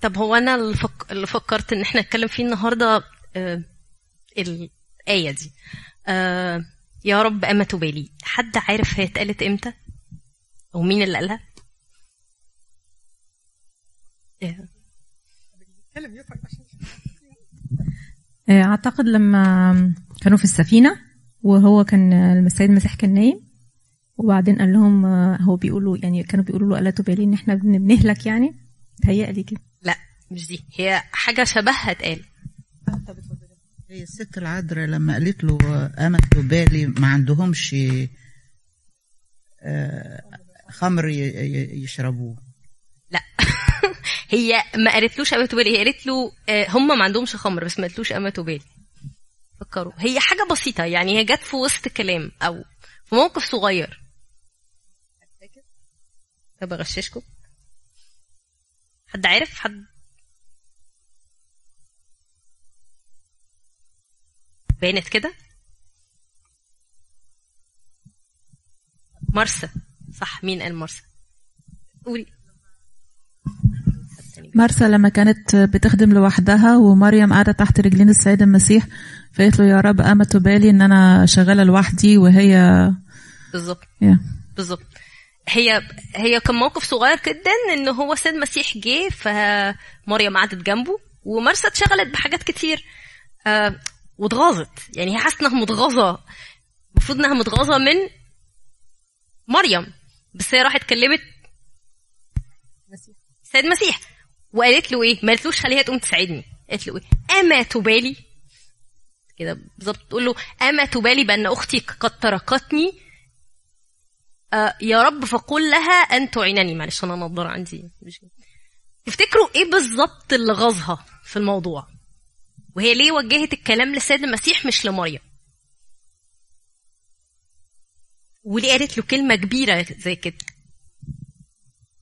طب هو أنا اللي, فك... اللي فكرت إن إحنا نتكلم فيه النهارده آه الآية دي. آه يا رب أما بالي حد عارف هي اتقالت إمتى؟ أو مين اللي قالها. آه، أعتقد لما كانوا في السفينة وهو كان السيد المسيح كان نايم وبعدين قال لهم آه، هو بيقولوا يعني كانوا بيقولوا له ألا تبالي إن إحنا بن- بنهلك يعني؟ تهيألي كده. لا مش دي هي حاجة شبهها اتقال. هي الست العذراء لما قالت له قامت بالي ما عندهمش آه، خمر يشربوه. لا. هي ما قالتلوش أما بالي هي قالت له آه، هم ما عندهمش خمر بس ما قالتلوش أما بالي. فكروا. هي حاجة بسيطة يعني هي جت في وسط كلام أو في موقف صغير. طب أغششكم؟ حد عارف؟ حد. بانت كده؟ مرسى. صح مين قال مرسى؟ قولي. مرسى لما كانت بتخدم لوحدها ومريم قاعدة تحت رجلين السيد المسيح فقالت له يا رب أمة بالي إن أنا شغالة لوحدي وهي بالظبط. يا. بالظبط. هي هي كان موقف صغير جدا إن هو سيد مسيح جه فمريم قعدت جنبه ومرسى اتشغلت بحاجات كتير آه واتغاظت. يعني هي حاسة إنها متغاظة. المفروض إنها متغاظة من مريم. بس هي راحت كلمت سيد مسيح وقالت له إيه؟ ما قالتلوش خليها تقوم تساعدني. قالت له إيه؟ أما تبالي؟ كده بالظبط تقول له أما تبالي بأن أختي قد تركتني آه يا رب فقل لها أن تعينني. معلش أنا نضاره عندي. تفتكروا إيه بالظبط اللي غاظها في الموضوع؟ وهي ليه وجهت الكلام للسيد المسيح مش لمريم؟ وليه قالت له كلمة كبيرة زي كده؟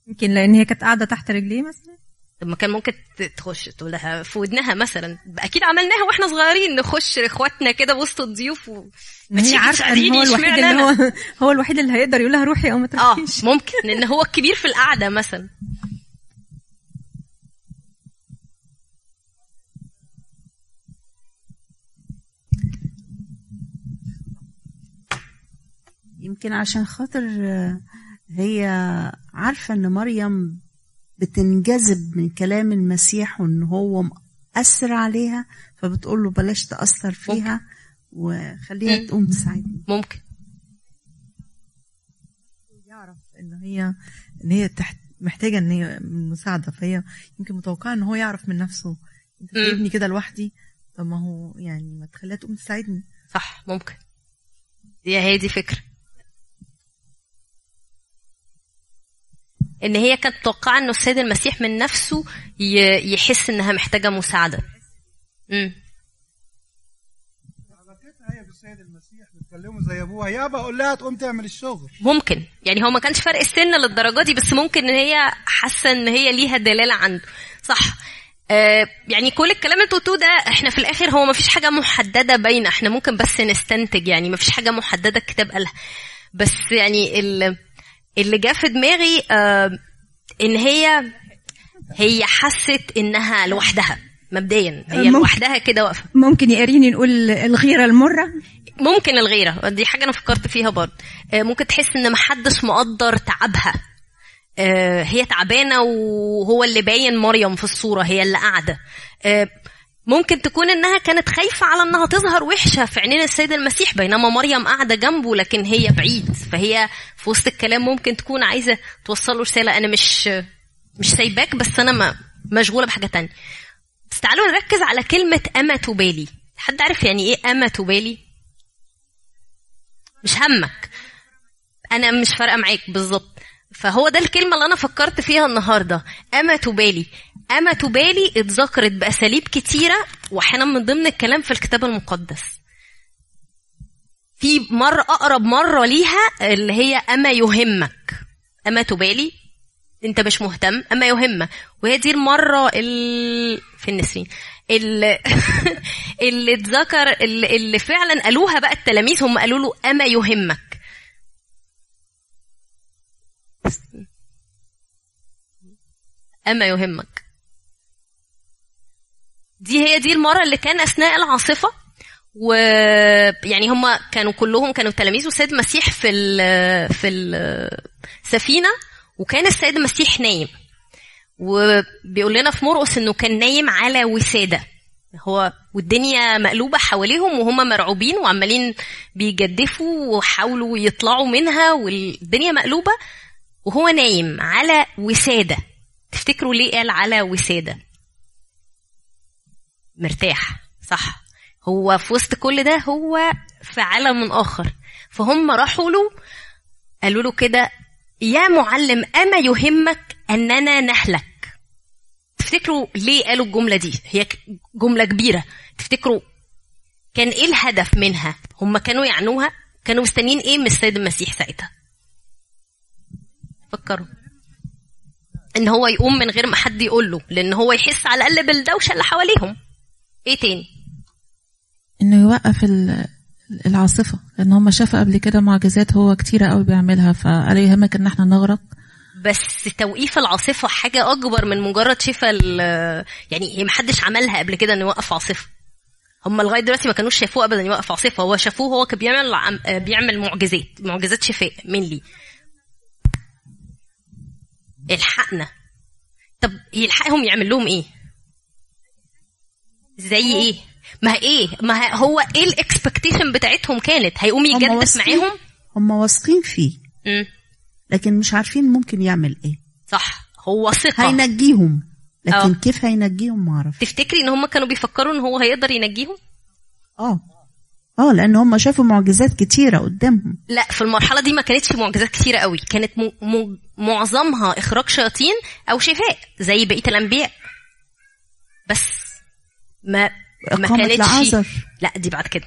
يمكن لأن هي كانت قاعدة تحت رجليه مثلا؟ طب ما كان ممكن تخش تقول لها في ودنها مثلا. أكيد عملناها وإحنا صغيرين نخش لاخواتنا كده وسط الضيوف و... ما هي عارفه إن هو الوحيد اللي أنا؟ هو هو الوحيد اللي هيقدر يقول لها روحي أو ما آه تروحيش. ممكن لأن هو الكبير في القعدة مثلا. يمكن عشان خاطر آه، هي عارفة إن مريم بتنجذب من كلام المسيح وإن هو مأثر عليها فبتقول له بلاش تأثر فيها وخليها. تقوم تساعدني. ممكن. يعرف إن هي إن هي تحت محتاجة إن هي مساعدة فهي يمكن متوقعة إن هو يعرف من نفسه. أنت مم. سايبني كده لوحدي طب ما هو يعني ما تخليها تقوم تساعدني. صح ممكن. دي هي دي فكرة. إن هي كانت متوقعه إنه السيد المسيح من نفسه يحس إنها محتاجة مساعدة. امم علاقتها هي بالسيد المسيح بتكلمه زي ابوها يابا أقول لها تقوم تعمل الشغل ممكن. يعني هو ما كانش فرق السن للدرجة دي بس ممكن إن هي حاسة إن هي ليها دلالة عنده. صح. آه يعني كل الكلام اللي أنتوا ده إحنا في الآخر هو ما فيش حاجة محددة باينه إحنا ممكن بس نستنتج يعني ما فيش حاجة محددة الكتاب قالها. بس يعني ال- اللي جه في دماغي آه إن هي هي حست إنها لوحدها مبدئيا هي. لوحدها كده واقفة. ممكن يقريني نقول الغيرة المرة؟ ممكن الغيرة دي حاجة أنا فكرت فيها برضه. آه، ممكن تحس إن محدش مقدر تعبها. آه، هي تعبانة وهو اللي باين مريم في الصورة هي اللي قاعدة. آه، ممكن تكون إنها كانت خايفة على إنها تظهر وحشة في عينين السيد المسيح بينما مريم قاعدة جنبه لكن هي بعيد. فهي في وسط الكلام ممكن تكون عايزة توصل له رسالة. أنا مش مش سايباك بس أنا مشغولة بحاجة تانية. بس تعالوا نركز على كلمة أما تبالي. حد عارف يعني إيه أما تبالي؟ مش همك. أنا مش فارقة معاك بالظبط. فهو ده الكلمة اللي أنا فكرت فيها النهارده. أما تبالي. أما تبالي اتذكرت بأساليب كتيرة واحيانا من ضمن الكلام في الكتاب المقدس. في مرة أقرب مرة ليها اللي هي أما يهمك. أما تبالي أنت مش مهتم أما يهمك. وهي دي المرة ال... في النسرين. اللي اللي اتذكر اللي, اللي فعلا قالوها بقى التلاميذ هم قالوا له أما يهمك. أما يهمك. دي هي دي المرة اللي كان أثناء العاصفة ويعني هم كانوا كلهم كانوا تلاميذ والسيد المسيح في ال في السفينه وكان السيد المسيح نايم. وبيقول لنا في مرقس إنه كان نايم على وسادة. هو والدنيا مقلوبة حواليهم وهم مرعوبين وعمالين بيجدفوا وحاولوا يطلعوا منها والدنيا مقلوبة وهو نايم على وسادة. تفتكروا ليه قال على وسادة؟ مرتاح صح. هو في وسط كل ده هو في عالم آخر. فهم راحوا له قالوا له كده يا معلم أما يهمك أننا نهلك تفتكروا ليه قالوا الجملة دي؟ هي جملة كبيرة. تفتكروا كان إيه الهدف منها؟ هم كانوا يعنوها؟ كانوا مستنيين إيه من السيد المسيح ساعتها؟ فكروا. إن هو يقوم من غير ما حد يقول له لأن هو يحس على الأقل بالدوشة اللي حواليهم. إيه تاني؟ إنه يوقف ال- العاصفة لأن هم شافوا قبل كده معجزات هو كتيرة قوي بيعملها فقال يهمك إن إحنا نغرق. بس توقيف العاصفة حاجة أكبر من مجرد شفا ال- يعني هي محدش عملها قبل كده انه يوقف عاصفة. هم لغاية دلوقتي ما كانوش شافوه ابدا يوقف عاصفة هو شافوه هو كان بيعمل عم- بيعمل معجزات معجزات شفاء مين لي الحقنا. طب يلحقهم يعمل لهم إيه؟ زي إيه؟ ما إيه؟ ما هو إيه الاكسبكتيشن بتاعتهم كانت؟ هيقوم يجدف معاهم هم واثقين فيه. مم. لكن مش عارفين ممكن يعمل إيه. صح. هو ثقة. هينجيهم. لكن آه. كيف هينجيهم؟ ما أعرف. تفتكري إن هم كانوا بيفكروا إن هو هيقدر ينجيهم؟ آه. آه لأن هم شافوا معجزات كتيرة قدامهم. لا في المرحلة دي ما كانتش معجزات كتيرة قوي. كانت م... م... معظمها إخراج شياطين أو شفاء زي بقية الأنبياء. بس. ما ما إقامة كانتش لعازر. لا دي بعد كده.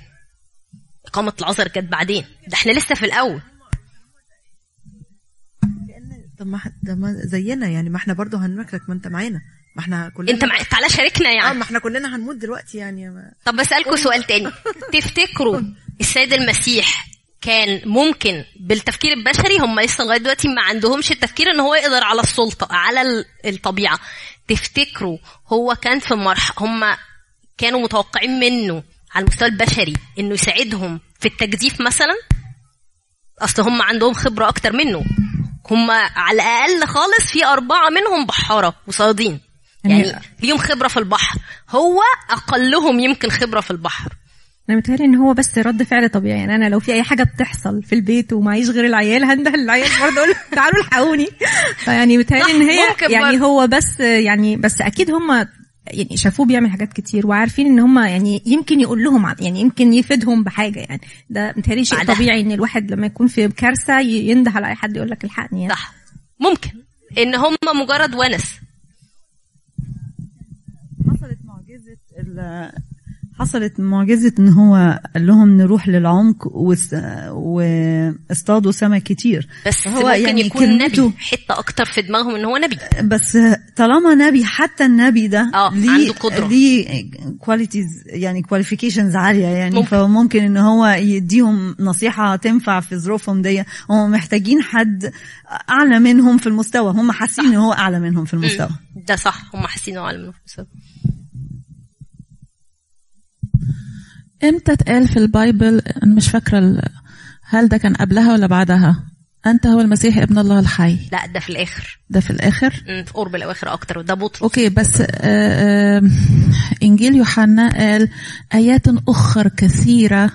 إقامة العذر كانت بعدين. ده إحنا لسه في الأول. طب ما ده ما زينا يعني ما إحنا برضه هنملكك ما أنت معانا. ما إحنا كلنا أنت مع... تعالى شاركنا آه يعني ما إحنا كلنا هنموت دلوقتي يعني. ما... طب بسألكوا سؤال تاني. تفتكروا السيد المسيح كان ممكن بالتفكير البشري هم لسه لغاية دلوقتي ما عندهمش التفكير إن هو يقدر على السلطة على ال- الطبيعة. تفتكروا هو كان في مرحله هم كانوا متوقعين منه على المستوى البشري إنه يساعدهم في التجديف مثلا؟ أصل هم عندهم خبرة أكتر منه. هم على الأقل خالص في أربعة منهم بحارة وصيادين. يعني ليهم خبرة في البحر. هو أقلهم يمكن خبرة في البحر. أنا متهيألي إن هو بس رد فعل طبيعي. يعني أنا لو في أي حاجة بتحصل في البيت ومعيش غير العيال هنده العيال برضه أقول تعالوا الحقوني. فيعني متهيألي إن هي يعني. هو بس يعني بس أكيد هم يعني شافوه بيعمل حاجات كتير وعارفين إن هم يعني يمكن يقول لهم عن- يعني يمكن يفيدهم بحاجة يعني ده متهيألي شيء بعدها. طبيعي إن الواحد لما يكون في كارثة ينده على أي حد يقول لك الحقني يعني. صح ممكن إن هم مجرد ونس حصلت معجزة ال- حصلت معجزة إن هو قال لهم نروح للعمق واصطادوا سمك كتير بس هو ممكن يعني يكون نبي حتة أكتر في دماغهم إن هو نبي بس طالما نبي حتى النبي ده ليه عنده قدرة. ليه qualities يعني qualifications عالية يعني ممكن. فممكن إن هو يديهم نصيحة تنفع في ظروفهم دي هم محتاجين حد أعلى منهم في المستوى هم حاسين إن هو أعلى منهم في المستوى. ده صح هم حاسين إنه أعلى منهم في المستوى. إمتى اتقال في ال Bible؟ أنا مش فاكرة هل ده كان قبلها ولا بعدها؟ أنت هو المسيح ابن الله الحي. لا ده في الآخر. ده في الآخر؟ في قرب الأواخر أكتر وده بطل. okay بس آه، آه، إنجيل يوحنا قال آيات أخر كثيرة.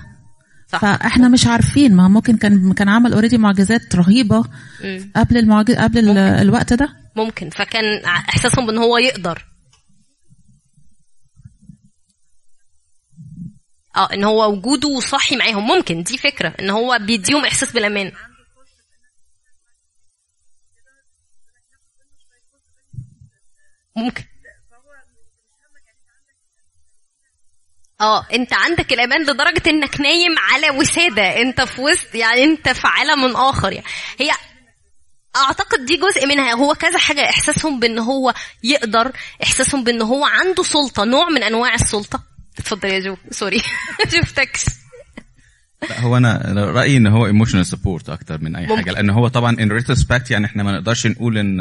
صح. فإحنا مش عارفين ما ممكن كان كان عمل already معجزات رهيبة مم. قبل المعجز قبل ال- الوقت ده؟ ممكن. فكان إحساسهم بإن هو يقدر. آه إن هو وجوده صاحي معاهم. ممكن دي فكرة. إن هو بيديهم إحساس بالأمان. ممكن. آه أنت عندك الأمان لدرجة إنك نايم على وسادة. أنت في وسط يعني أنت في عالم آخر. يعني هي أعتقد دي جزء منها. هو كذا حاجة إحساسهم بإن هو يقدر إحساسهم بإن هو عنده سلطة نوع من أنواع السلطة. اتفضل يا جو. sorry. شفتكش لا هو أنا رأيي إن هو emotional support أكتر من أي ممكن. حاجة لأن هو طبعا in retrospect يعني إحنا ما نقدرش نقول إن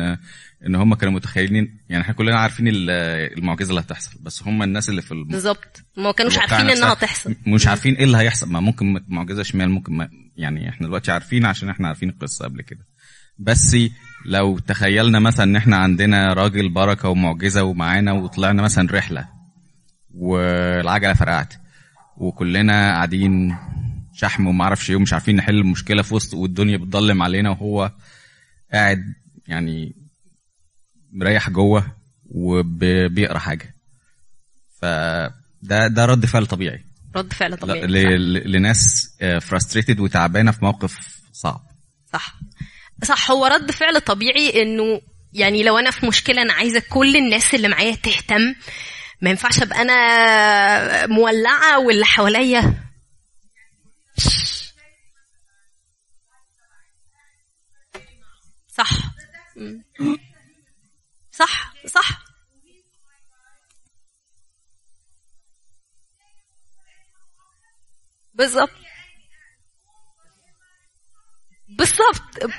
إن هم كانوا متخيلين يعني إحنا كلنا عارفين ال- المعجزة اللي هتحصل بس هم الناس اللي في الم... بالظبط. ما كانوش عارفين إنها تحصل مش عارفين إيه اللي هيحصل. ما ممكن معجزة شمال ممكن ما يعني إحنا دلوقتي عارفين عشان إحنا عارفين القصة قبل كده. بس لو تخيلنا مثلا إن إحنا عندنا راجل بركة ومعجزة ومعانا وطلعنا مثلا رحلة والعجلة فرقعت. وكلنا قاعدين شحم وما أعرفش إيه ومش عارفين نحل المشكلة في وسط والدنيا بتضلم علينا وهو قاعد يعني مريح جوه وبيقرأ حاجة. فده ده رد فعل طبيعي. رد فعل طبيعي. ل- لناس فرستريتد وتعبانة في موقف صعب. صح. صح هو رد فعل طبيعي إنه يعني لو أنا في مشكلة أنا عايزة كل الناس اللي معايا تهتم ما ينفعش أبقى أنا مولعة واللي حواليا. صح. صح صح. بالظبط. بالظبط.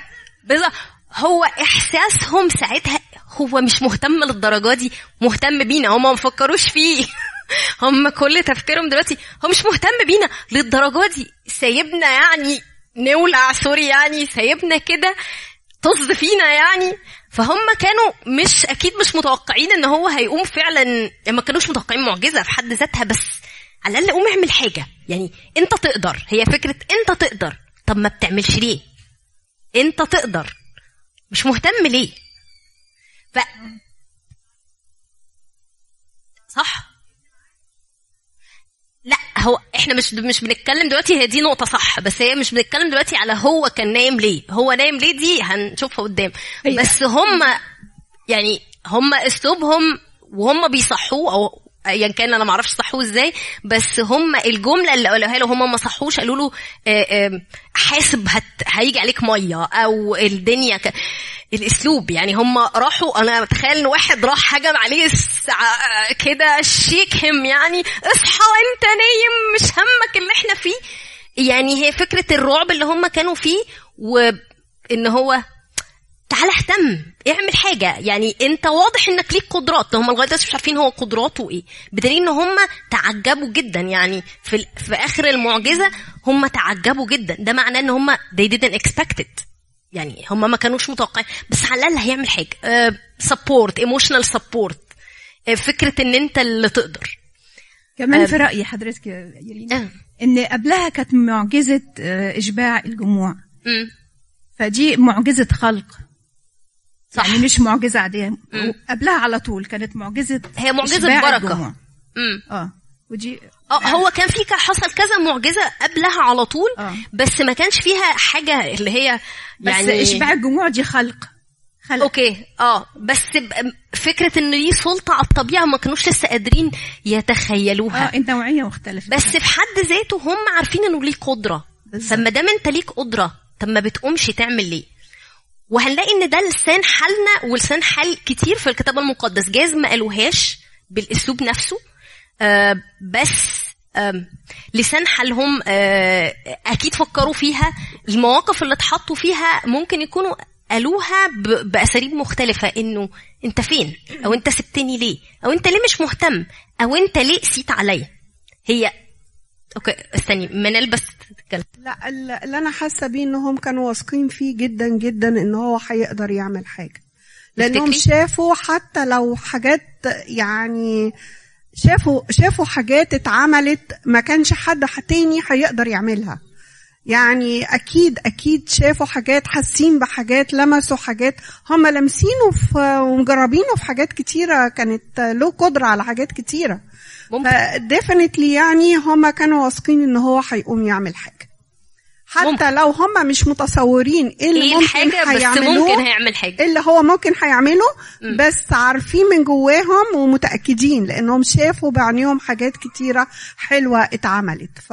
بالظبط. هو إحساسهم ساعتها هو مش مهتم للدرجة دي مهتم بينا هم ما فكروش فيه. هم كل تفكيرهم دلوقتي هو مش مهتم بينا للدرجة دي. سايبنا يعني نولع سوري يعني سايبنا كده طز فينا يعني. فهم كانوا مش أكيد مش متوقعين إن هو هيقوم فعلا ما كانوش متوقعين معجزة في حد ذاتها بس على الأقل قوم اعمل حاجة. يعني أنت تقدر هي فكرة أنت تقدر. طب ما بتعملش ليه؟ أنت تقدر. مش مهتم ليه؟ ف صح؟ لا هو إحنا مش مش بنتكلم دلوقتي هي دي نقطة صح بس هي مش بنتكلم دلوقتي على هو كان نايم ليه. هو نايم ليه دي هنشوفها قدام. بس هم يعني هم اسلوبهم وهم بيصحوه أو ايا كان أنا ما أعرفش صحوه إزاي بس هم الجملة اللي قالوها له هم ما صحوش قالوا له آه، آه، حاسب هت هيجي عليك مية أو الدنيا ك... الأسلوب. يعني هم راحوا أنا بتخيل إن واحد راح هجم عليه كده شيك هم يعني اصحى أنت نايم مش همك اللي إحنا فيه. يعني هي فكرة الرعب اللي هم كانوا فيه وإن هو تعال اهتم اعمل حاجة. يعني انت واضح انك ليك قدرات. هم لغاية دلوقتي مش عارفين هو قدراته إيه. بدليل ان هم تعجبوا جدا. يعني في, في آخر المعجزة هم تعجبوا جدا. ده معناه ان هم they didn't expect it. يعني هم ما كانوش متوقعين. بس على الاقل هيعمل حاجة. support emotional support فكرة ان انت اللي تقدر. كمان آه. في رأيي حضرتك يا يرين آه. ان قبلها كانت معجزة آه، اشباع الجموع. مم. فدي معجزة خلق. صح. يعني مش معجزة عادية قبلها على طول كانت معجزة هي معجزة إشباع بركة. الجموع. مم. آه ودي آه هو كان في حصل كذا معجزة قبلها على طول آه. بس ما كانش فيها حاجة اللي هي بس يعني إشباع الجموع دي خلق خلق أوكي آه بس فكرة إن ليه سلطة على الطبيعة ما كانوش لسه قادرين يتخيلوها آه النوعية مختلفة بس في حد ذاته هم عارفين إنه ليه قدرة. فما دام أنت ليك قدرة طب ما بتقومش تعمل ليه وهنلاقي إن ده لسان حالنا ولسان حال كتير في الكتاب المقدس. جاز ما قالوهاش بالأسلوب نفسه آه بس آم، لسان حالهم آه، أكيد فكروا فيها المواقف اللي اتحطوا فيها ممكن يكونوا قالوها بأساليب مختلفة إنه أنت فين؟ أو أنت سبتني ليه؟ أو أنت ليه مش مهتم؟ أو أنت ليه قسيت عليا؟ هي أوكي استني منال بس تتكلم لا ال- اللي أنا حاسة بيه انهم كانوا واثقين فيه جدا جدا إن هو هيقدر يعمل حاجة. لأنهم؟ شافوا حتى لو حاجات يعني شافوا شافوا حاجات اتعملت ما كانش حد تاني هيقدر يعملها. يعني أكيد أكيد شافوا حاجات حاسين بحاجات لمسوا حاجات. هم لامسينه في ومجربينه في حاجات كتيرة كانت له قدرة على حاجات كتيرة. ممكن. فديفنتلي يعني هم كانوا واثقين إن هو هيقوم يعمل حاجة. حتى ممكن. لو هم مش متصورين إيه اللي إيه ممكن الحاجة بس هيعملوه ممكن هيعمل حاجة. اللي هو ممكن هيعمله. بس عارفين من جواهم ومتأكدين لأنهم شافوا بعينيهم حاجات كتيرة حلوة اتعملت. ف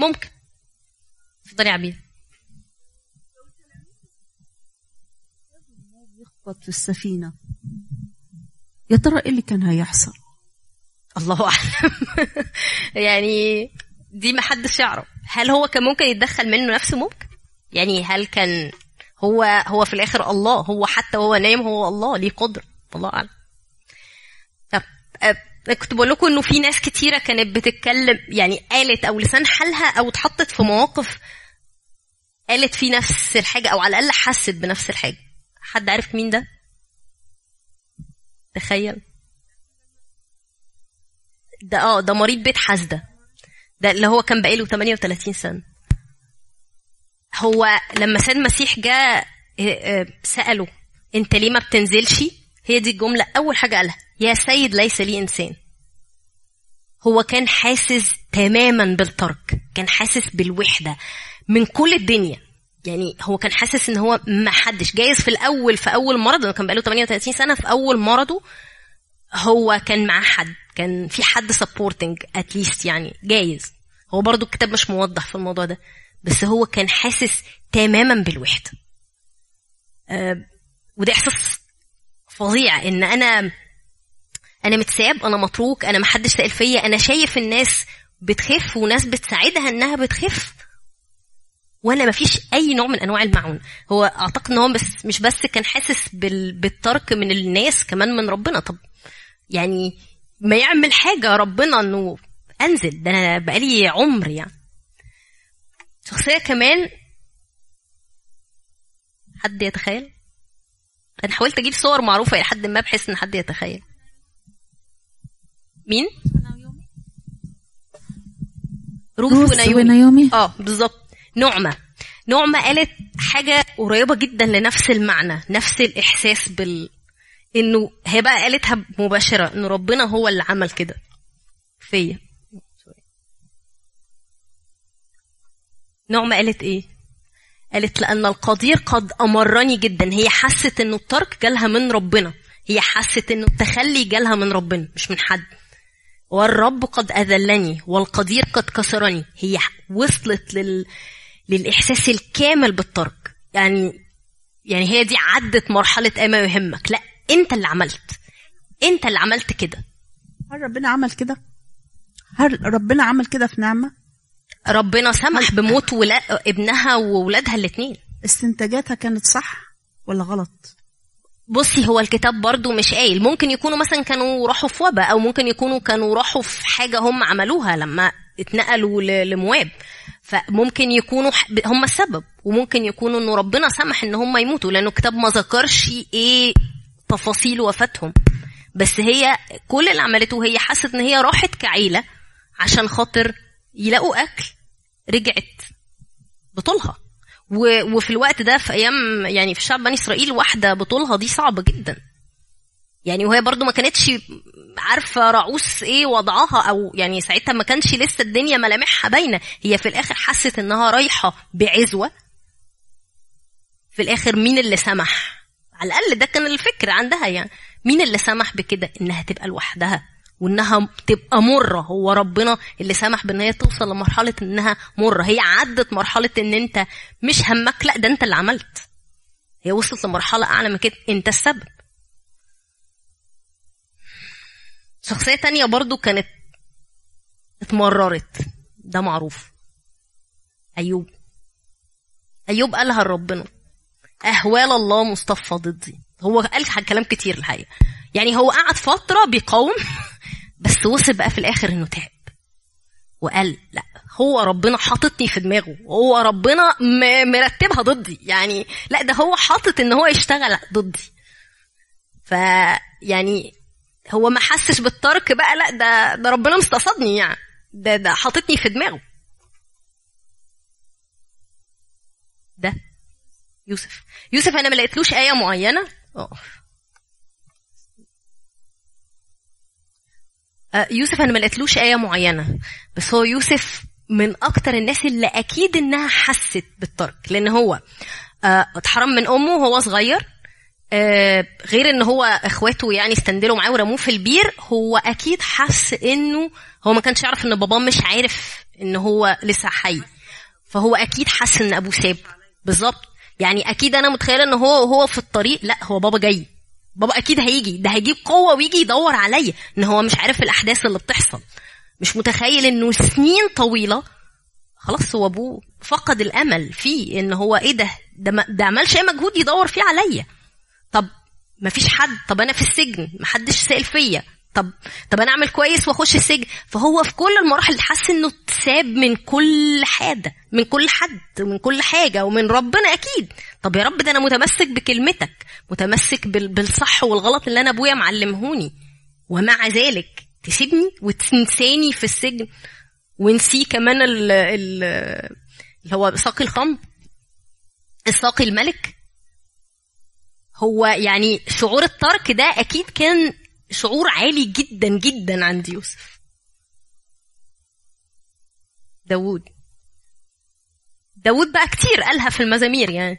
ممكن. اتفضلي يا عبير يخبط في السفينة. يا ترى إيه اللي كان هيحصل؟ الله أعلم. يعني دي ما حدش يعرف. هل هو كان ممكن يتدخل منه نفسه ممكن؟ يعني هل كان هو هو في الآخر الله؟ هو حتى وهو نايم هو الله ليه قدرة؟ الله أعلم. طب آه، كنت بقول لكم إنه في ناس كتيرة كانت بتتكلم يعني قالت أو لسان حالها أو اتحطت في مواقف قالت في نفس الحاجة أو على الأقل حست بنفس الحاجة. حد عارف مين ده؟ تخيل. ده آه ده مريض بيت حاسدة. ده اللي هو كان بقاله 38 سنة. هو لما سيد المسيح جاء سأله أنت ليه ما بتنزلش؟ هي دي الجملة أول حاجة قالها. يا سيد ليس لي إنسان. هو كان حاسس تماما بالترك كان حاسس بالوحدة من كل الدنيا. يعني هو كان حاسس إن هو ما حدش جايز في الأول في أول مرض كان بقاله 38 سنة في أول مرضه هو كان معاه حد. كان في حد سبورتنج اتليست يعني جايز. هو برضو الكتاب مش موضح في الموضوع ده بس هو كان حاسس تماما بالوحدة. أه وده إحساس فظيع إن أنا أنا متساب أنا متروك أنا محدش سائل فيا أنا شايف الناس بتخف وناس بتساعدها إنها بتخف وأنا مفيش أي نوع من أنواع المعون. هو أعتقد إن هو بس مش بس كان حاسس بال... بالترك من الناس كمان من ربنا. طب يعني ما يعمل حاجة ربنا إنه أنزل. ده أنا بقالي عمر يعني. شخصية كمان حد يتخيل؟ أنا حاولت أجيب صور معروفة إلى حد ما بحيث إن حد يتخيل. مين؟ ونايومي. ونايومي. آه بالظبط. نعمة. نعمة قالت حاجة قريبة جدا لنفس المعنى نفس الإحساس بال إنه هي بقى قالتها مباشرة إنه ربنا هو اللي عمل كده. فيا. نعمة قالت إيه؟ قالت لأن القدير قد أمرني جدا. هي حست إنه الترك جالها من ربنا. هي حست إنه التخلي جالها من ربنا مش من حد. والرب قد أذلني والقدير قد كسرني. هي وصلت لل... للإحساس الكامل بالترك. يعني يعني هي دي عدت مرحلة أما يهمك لا أنت اللي عملت. أنت اللي عملت كده. هل ربنا عمل كده؟ هل ربنا عمل كده في نعمة؟ ربنا سمح بموت ولا... ابنها وولادها الاثنين استنتاجاتها كانت صح ولا غلط؟ بصي هو الكتاب برضو مش قايل. ممكن يكونوا مثلا كانوا راحوا في وباء أو ممكن يكونوا كانوا راحوا في حاجة هم عملوها لما اتنقلوا لمواب. فممكن يكونوا هم السبب. وممكن يكونوا إنه ربنا سمح إن هم يموتوا لأنه الكتاب ما ذكرش إيه تفاصيل وفاتهم بس هي كل اللي عملته هي حست إن هي راحت كعيلة عشان خاطر يلاقوا أكل رجعت بطولها. وفي الوقت ده في أيام يعني في شعب بني إسرائيل واحدة بطولها دي صعبة جدا. يعني وهي برضو ما كانتش عارفة رعوس إيه وضعها أو يعني ساعتها ما كانش لسه الدنيا ملامحها باينة. هي في الآخر حست إنها رايحة بعزوة. في الآخر مين اللي سمح؟ على الأقل ده كان الفكر عندها يعني. مين اللي سمح بكده؟ إنها تبقى لوحدها وإنها تبقى مرة. هو ربنا اللي سمح بإن هي توصل لمرحلة إنها مرة. هي عدت مرحلة إن أنت مش همك لأ ده أنت اللي عملت. هي وصلت لمرحلة أعلى من كده. أنت السبب. شخصية تانية برضو كانت اتمررت. ده معروف. أيوب. أيوب قالها لربنا. أهوال الله مصطفى ضدي. هو قال كلام كتير الحقيقة. يعني هو قعد فترة بيقاوم بس وصل بقى في الآخر إنه تعب. وقال لا هو ربنا حاططني في دماغه. هو ربنا مرتبها ضدي. يعني لا ده هو حاطط إن هو يشتغل ضدي. ف يعني هو ما حسش بالترك بقى لا ده ده ربنا مستصدني يعني. ده ده حاططني في دماغه. يوسف. يوسف أنا ما لقيتلوش آية معينة؟ آه آه، يوسف أنا ما لقيتلوش آية معينة بس هو يوسف من أكتر الناس اللي أكيد إنها حست بالترك لأن هو آه، اتحرم من أمه وهو صغير آه، غير إن هو إخواته يعني استندلوا معاه ورموه في البير هو أكيد حس إنه هو ما كانش يعرف إن باباه مش عارف إن هو لسه حي فهو أكيد حس إن أبوه ساب. بالظبط. يعني أكيد أنا متخيلة إن هو هو في الطريق لأ هو بابا جاي. بابا أكيد هيجي. ده هيجيب قوة ويجي يدور عليا. إن هو مش عارف الأحداث اللي بتحصل. مش متخيل إنه سنين طويلة خلاص هو أبوه فقد الأمل فيه إن هو إيه ده؟ ده ده عملش اي مجهود يدور فيه عليا. طب ما فيش حد. طب أنا في السجن ما حدش سائل فيا. طب طب أنا أعمل كويس وأخش السجن؟ فهو في كل المراحل حس إنه اتساب من كل حاجة من كل حد من كل حاجة ومن ربنا أكيد. طب يا رب ده أنا متمسك بكلمتك متمسك بال- بالصح والغلط اللي أنا أبويا معلمهوني. ومع ذلك تسيبني وتنساني في السجن. ونسيه كمان ال- اللي هو ساقي الخمر الساقي الملك. هو يعني شعور الترك ده أكيد كان شعور عالي جدا جدا عند يوسف. داوود. داوود بقى كتير قالها في المزامير يعني.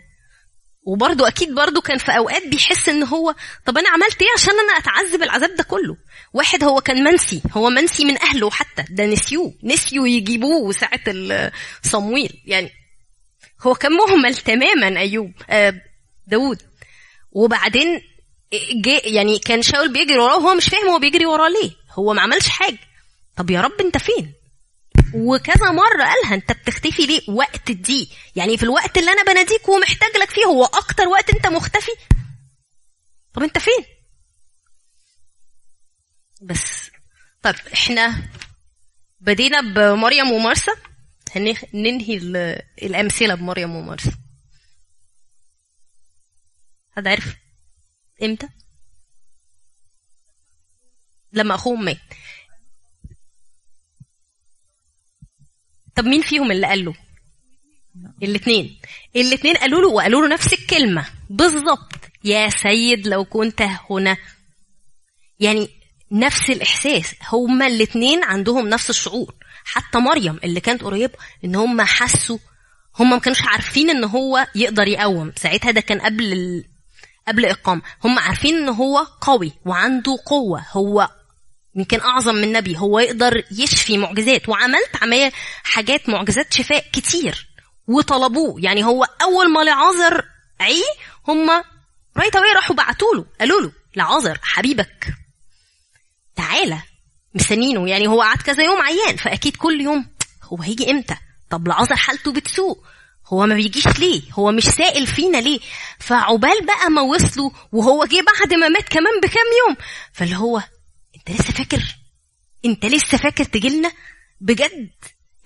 وبرضه أكيد برضه كان في أوقات بيحس إن هو طب أنا عملت إيه عشان أنا أتعذب العذاب ده كله؟ واحد هو كان منسي هو منسي من أهله حتى. ده نسيوه نسيوا يجيبوه ساعة صمويل يعني هو كان مهمل تماما أيوب آه داوود. وبعدين جه يعني كان شاول بيجري وراه وهو مش فاهم هو بيجري وراه ليه. هو ما عملش حاجة. طب يا رب انت فين؟ وكذا مرة قالها انت بتختفي ليه؟ وقت دي. يعني في الوقت اللي أنا بناديك ومحتاج لك فيه هو أكتر وقت انت مختفي. طب انت فين؟ بس. طب إحنا بدينا بمريم ومرسى. هنخ- ننهي ال- الأمثلة بمريم ومرسى. حد عارف؟ إمتى؟ لما اخوهم مات. طب مين فيهم اللي قال له؟ الاثنين. الاثنين قالوا له وقالوا له نفس الكلمة. بالظبط. يا سيد لو كنت هنا. يعني نفس الإحساس. هما الاثنين عندهم نفس الشعور. حتى مريم اللي كانت قريبة إن هما حسوا. هما ما كانوش عارفين إن هو يقدر يقوم. ساعتها ده كان قبل. قبل إقامة. هم عارفين إن هو قوي وعنده قوة. هو يمكن أعظم من نبي. هو يقدر يشفي معجزات. وعملت عمليه حاجات معجزات شفاء كتير. وطلبوه. يعني هو أول ما لعازر عي هم right away راحوا بعتوا له. قالوا له لعازر حبيبك. تعالى مستنينه يعني هو قعد كذا يوم عيان. فأكيد كل يوم هو هيجي إمتى؟ طب لعازر حالته بتسوء هو ما بيجيش ليه؟ هو مش سائل فينا ليه؟ فعقبال بقى ما وصلوا وهو جه بعد ما مات كمان بكام يوم فاللي هو انت لسه فاكر؟ انت لسه فاكر تجيلنا؟ بجد؟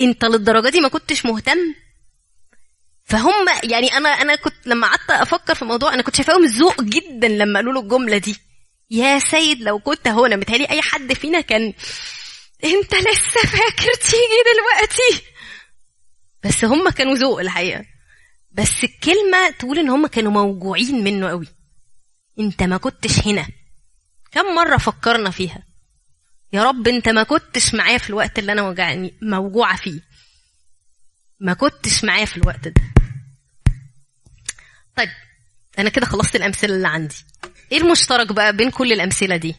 انت للدرجة دي ما كنتش مهتم؟ فهم يعني أنا أنا كنت لما قعدت أفكر في الموضوع أنا كنت شايفاهم ذوق جدا لما قالوا له الجملة دي. يا سيد لو كنت هنا متهيألي أي حد فينا كان انت لسه فاكر تيجي دلوقتي؟ بس هم كانوا ذوق الحقيقة. بس الكلمة تقول إن هم كانوا موجوعين منه قوي. أنت ما كنتش هنا. كم مرة فكرنا فيها. يا رب أنت ما كنتش معايا في الوقت اللي أنا موجوعة فيه. ما كنتش معايا في الوقت ده. طيب أنا كده خلصت الأمثلة اللي عندي. إيه المشترك بقى بين كل الأمثلة دي؟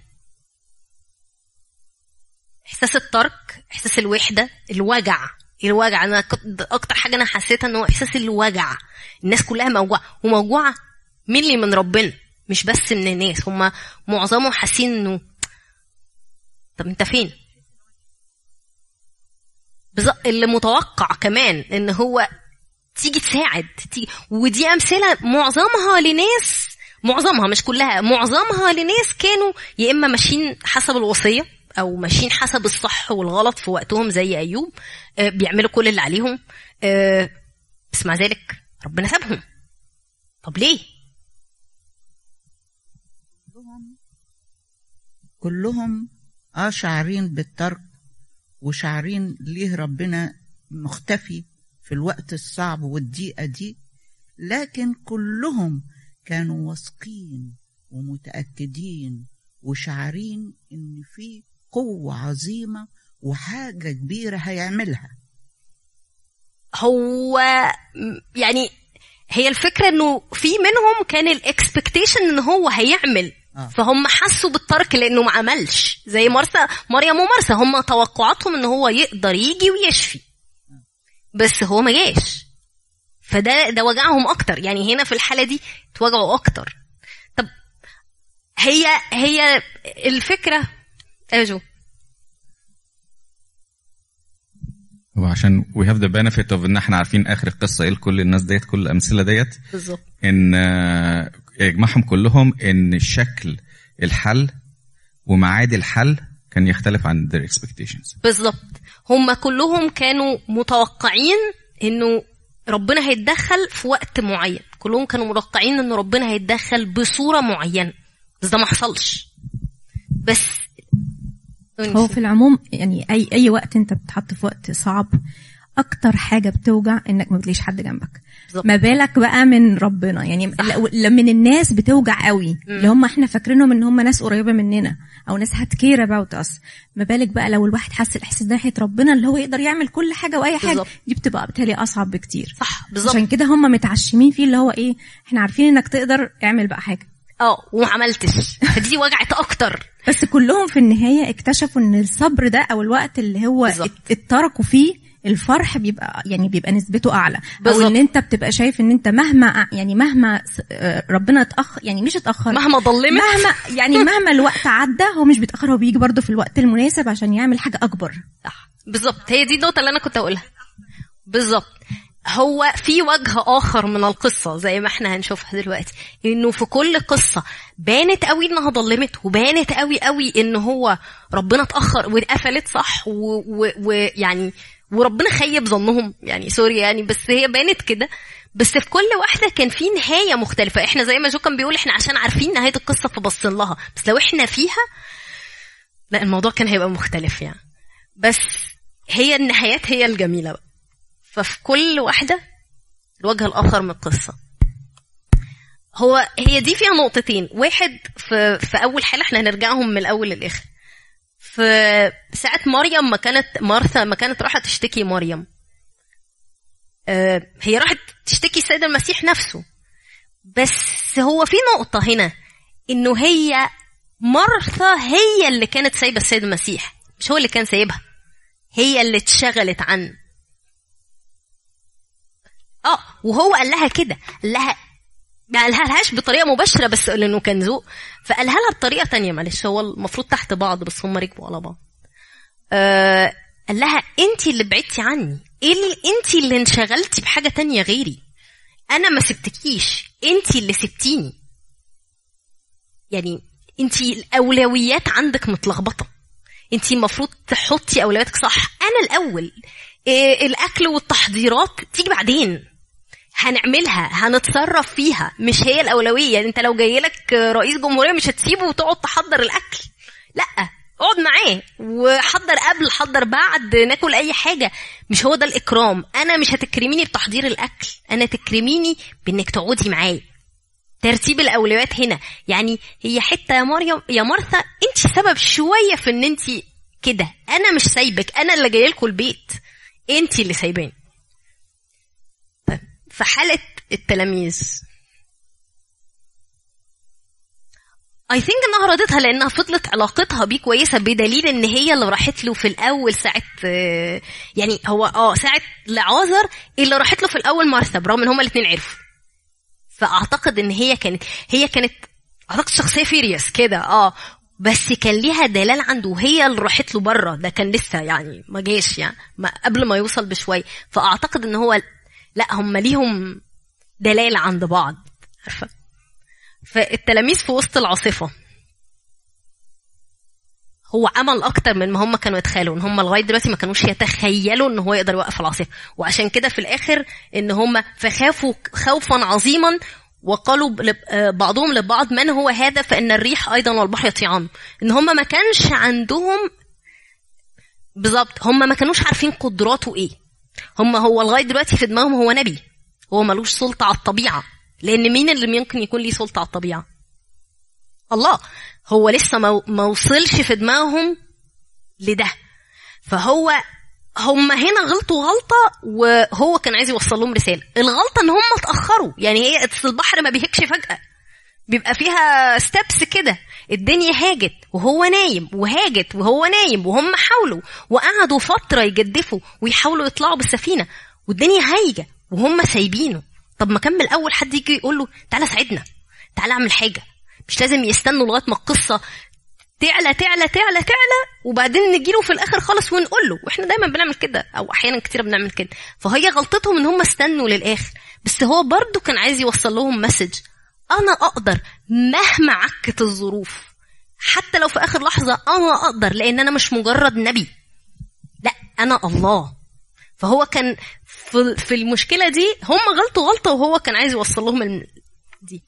إحساس الترك إحساس الوحدة الوجع. الوجع. أنا أكتر حاجة أنا حسيتها إن هو إحساس الوجع. الناس كلها موجوعة. وموجوعة ملي من ربنا؟ مش بس من الناس. هم معظمهم حاسين إنه طب أنت فين؟ اللي متوقع كمان إن هو تيجي تساعد تيجي. ودي أمثلة معظمها لناس معظمها مش كلها معظمها لناس كانوا يا إما ماشيين حسب الوصية أو ماشيين حسب الصح والغلط في وقتهم زي أيوب آه، بيعملوا كل اللي عليهم آه، بس مع ذلك ربنا سابهم. طب ليه؟ كلهم آه شاعرين بالترك وشاعرين ليه ربنا مختفي في الوقت الصعب والضيقة دي لكن كلهم كانوا واثقين ومتأكدين وشاعرين إن في قوة عظيمة وحاجة كبيرة هيعملها. هو يعني هي الفكرة إنه في منهم كان الاكسبكتيشن إن هو هيعمل. آه. فهم حسوا بالترك لأنه ما عملش. زي مرسى مريم ومرسى. هم توقعاتهم إن هو يقدر يجي ويشفي. بس هو ما جاش. فده ده وجعهم أكتر. يعني هنا في الحالة دي اتوجعوا أكتر. طب هي هي الفكرة إيه يا جو هو عشان we have the benefit of إن إحنا عارفين آخر القصة إيه لكل الناس ديت كل الأمثلة ديت. بالظبط. إن آه، يجمعهم كلهم إن شكل الحل وميعاد الحل كان يختلف عن their expectations. بالظبط. هم كلهم كانوا متوقعين إنه ربنا هيتدخل في وقت معين. كلهم كانوا متوقعين ان ربنا هيتدخل بصورة معينة. بس ده ما حصلش. بس هو في العموم يعني أي أي وقت أنت بتتحط في وقت صعب أكتر حاجة بتوجع إنك ما بتلاقيش حد جنبك. بالظبط. ما بالك بقى من ربنا. يعني لو من الناس بتوجع قوي اللي هم إحنا فاكرينهم إن هم ناس قريبة مننا أو ناس هت care about us ما بالك بقى لو الواحد حس الإحساس ده ناحية ربنا اللي هو يقدر يعمل كل حاجة وأي حاجة. بالظبط. دي بتبقى بالتالي أصعب بكتير. صح بالظبط. عشان كده هم متعشمين فيه اللي هو إيه إحنا عارفين إنك تقدر اعمل بقى حاجة. آه وما عملتش. فدي وجعت أكتر. بس كلهم في النهاية اكتشفوا إن الصبر ده أو الوقت اللي هو اتركوا فيه الفرح بيبقى يعني بيبقى نسبته أعلى. أو بالظبط. إن أنت بتبقى شايف إن أنت مهما يعني مهما آه، ربنا اتاخر يعني مش اتأخر مهما ضلمت. مهما يعني مهما الوقت عدى هو مش بيتأخر هو بيجي برضه في الوقت المناسب عشان يعمل حاجة أكبر. صح. بالظبط. هي دي النقطة اللي أنا كنت أقولها بالظبط. هو في وجه آخر من القصة زي ما إحنا هنشوفها دلوقتي. إنه في كل قصة بانت قوي إنها ضلمت وبانت قوي قوي إن هو ربنا اتأخر واتقفلت صح ويعني وربنا خيب ظنهم. يعني سوري يعني بس هي بانت كده. بس في كل واحدة كان في نهاية مختلفة. إحنا زي ما جو كان بيقول إحنا عشان عارفين نهاية القصة فبصين لها. بس لو إحنا فيها لا الموضوع كان هيبقى مختلف يعني. بس هي النهايات هي الجميلة بقى. ففي كل واحدة الوجه الآخر من القصة. هو هي دي فيها نقطتين. واحد في, في أول حالة إحنا هنرجعهم من الأول للآخر. في ساعة مريم ما كانت مارثا ما كانت راحت تشتكي مريم. آه، هي راحت تشتكي السيد المسيح نفسه. بس هو في نقطة هنا إنه هي مرثا هي اللي كانت سايبة السيد المسيح مش هو اللي كان سايبها. هي اللي اتشغلت عنه آه وهو قال لها كده. قال لها ما قالها لهاش بطريقة مباشرة بس لأنه كان ذوق. فقالها لها بطريقة تانية معلش هو المفروض تحت بعض بس هم ركبوا على بعض. آه قال لها انت اللي بعدتي عني. إيه اللي انت اللي انشغلتي بحاجة تانية غيري؟ أنا ما سبتكيش. انت اللي سبتيني. يعني انت الأولويات عندك متلخبطة. انت المفروض تحطي أولوياتك صح. أنا الأول. إيه الأكل والتحضيرات تيجي بعدين. هنعملها هنتصرف فيها. مش هي الأولوية. يعني انت لو جاي لك رئيس جمهورية مش هتسيبه وتقعد تحضر الأكل. لا اقعد معاه. وحضر قبل حضر بعد ناكل أي حاجة. مش هو ده الإكرام. أنا مش هتكرميني بتحضير الأكل. أنا تكرميني بإنك تقعدي معايا. ترتيب الأولويات هنا. يعني هي حتة يا مريم يا مرثا انت سبب شوية في إن انت كده. أنا مش سايبك. أنا اللي جاي لكم البيت. انت اللي سايباني. في حالة التلاميذ. I think إنها رضتها لأنها فضلت علاقتها بيه كويسة بدليل إن هي اللي راحت له في الأول ساعة يعني هو آه ساعة لعازر اللي راحت له في الأول مرثا برغم إن هما الاثنين عرفوا. فأعتقد إن هي كانت هي كانت أعتقد شخصية furious كده آه. بس كان ليها دلال عنده وهي اللي راحت له بره ده كان لسه يعني ما جاش يعني ما قبل ما يوصل بشويه فأعتقد إن هو لا هم ليهم دلال عند بعض. عارفه فالتلاميذ في وسط العاصفة هو عمل أكتر من ما هم كانوا يتخيلوا ان هم لغاية دلوقتي ما كانوش يتخيلوا إن هو يقدر يوقف العاصفة. وعشان كده في الآخر إن هم فخافوا خوفا عظيما وقالوا آه، بعضهم لبعض من هو هذا فإن الريح أيضا والبحر يطيعان. إن هم ما كانش عندهم بالظبط هم ما كانوش عارفين قدراته إيه. هم هو لغاية دلوقتي في دماغهم هو نبي. هو ملوش سلطة على الطبيعة. لأن مين اللي ممكن يكون ليه سلطة على الطبيعة؟ الله. هو لسه ما وصلش في دماغهم لده. فهو هم هنا غلطوا غلطة وهو كان عايز يوصل لهم رسالة. الغلطة إن هم اتأخروا. يعني هي البحر ما بيهكش فجأة. بيبقى فيها ستبس كده. الدنيا هاجت. وهو نايم وهاجت وهو نايم وهم حاولوا وقعدوا فترة يجدفوا ويحاولوا يطلعوا بالسفينة والدنيا هايجة وهم سايبينه. طب ما كان من الأول حد يجي يقول له تعالى ساعدنا تعالى أعمل حاجة. مش لازم يستنوا لغاية ما القصة تعلى تعلى تعلى تعلى وبعدين نجيله في الآخر خالص ونقول له وإحنا دايما بنعمل كده أو أحيانا كتير بنعمل كده. فهي غلطتهم إن هم استنوا للآخر. بس هو برضو كان عايز يوصل لهم مسج أنا أقدر مهما عكت الظروف. حتى لو في آخر لحظة أنا أقدر لأن أنا مش مجرد نبي. لا أنا الله. فهو كان في المشكلة دي هم غلطوا غلطة وهو كان عايز يوصل لهم دي.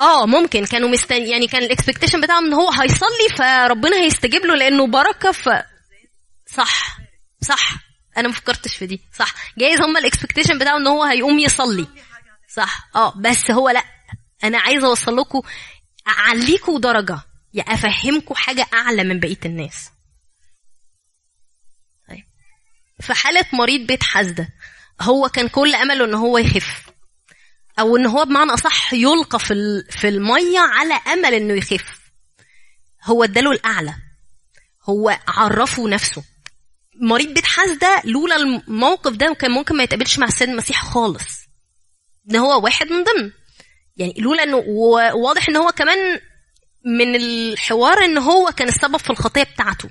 آه ممكن كانوا مستني يعني كان ال expectation بتاعهم إن هو هيصلي فربنا هيستجيب له لأنه بركة ف صح صح. أنا ما فكرتش في دي صح. جايز هم ال expectation بتاعه إن هو هيقوم يصلي صح. آه بس هو لأ أنا عايزه أوصل لكم أعليكوا درجة. يا افهمكم حاجة أعلى من بقية الناس. طيب. في حالة مريض بيت حاسدة هو كان كل أمله إن هو يخف أو إن هو بمعنى أصح يلقى في في المية على أمل إنه يخف. هو اداله الأعلى. هو عرفه نفسه. مريض بيت حاسدة لولا الموقف ده كان ممكن ما يتقابلش مع السيد المسيح خالص. إن هو واحد من ضمن. يعني لولا انه واضح إن هو كمان من الحوار إن هو كان السبب في الخطية بتاعته.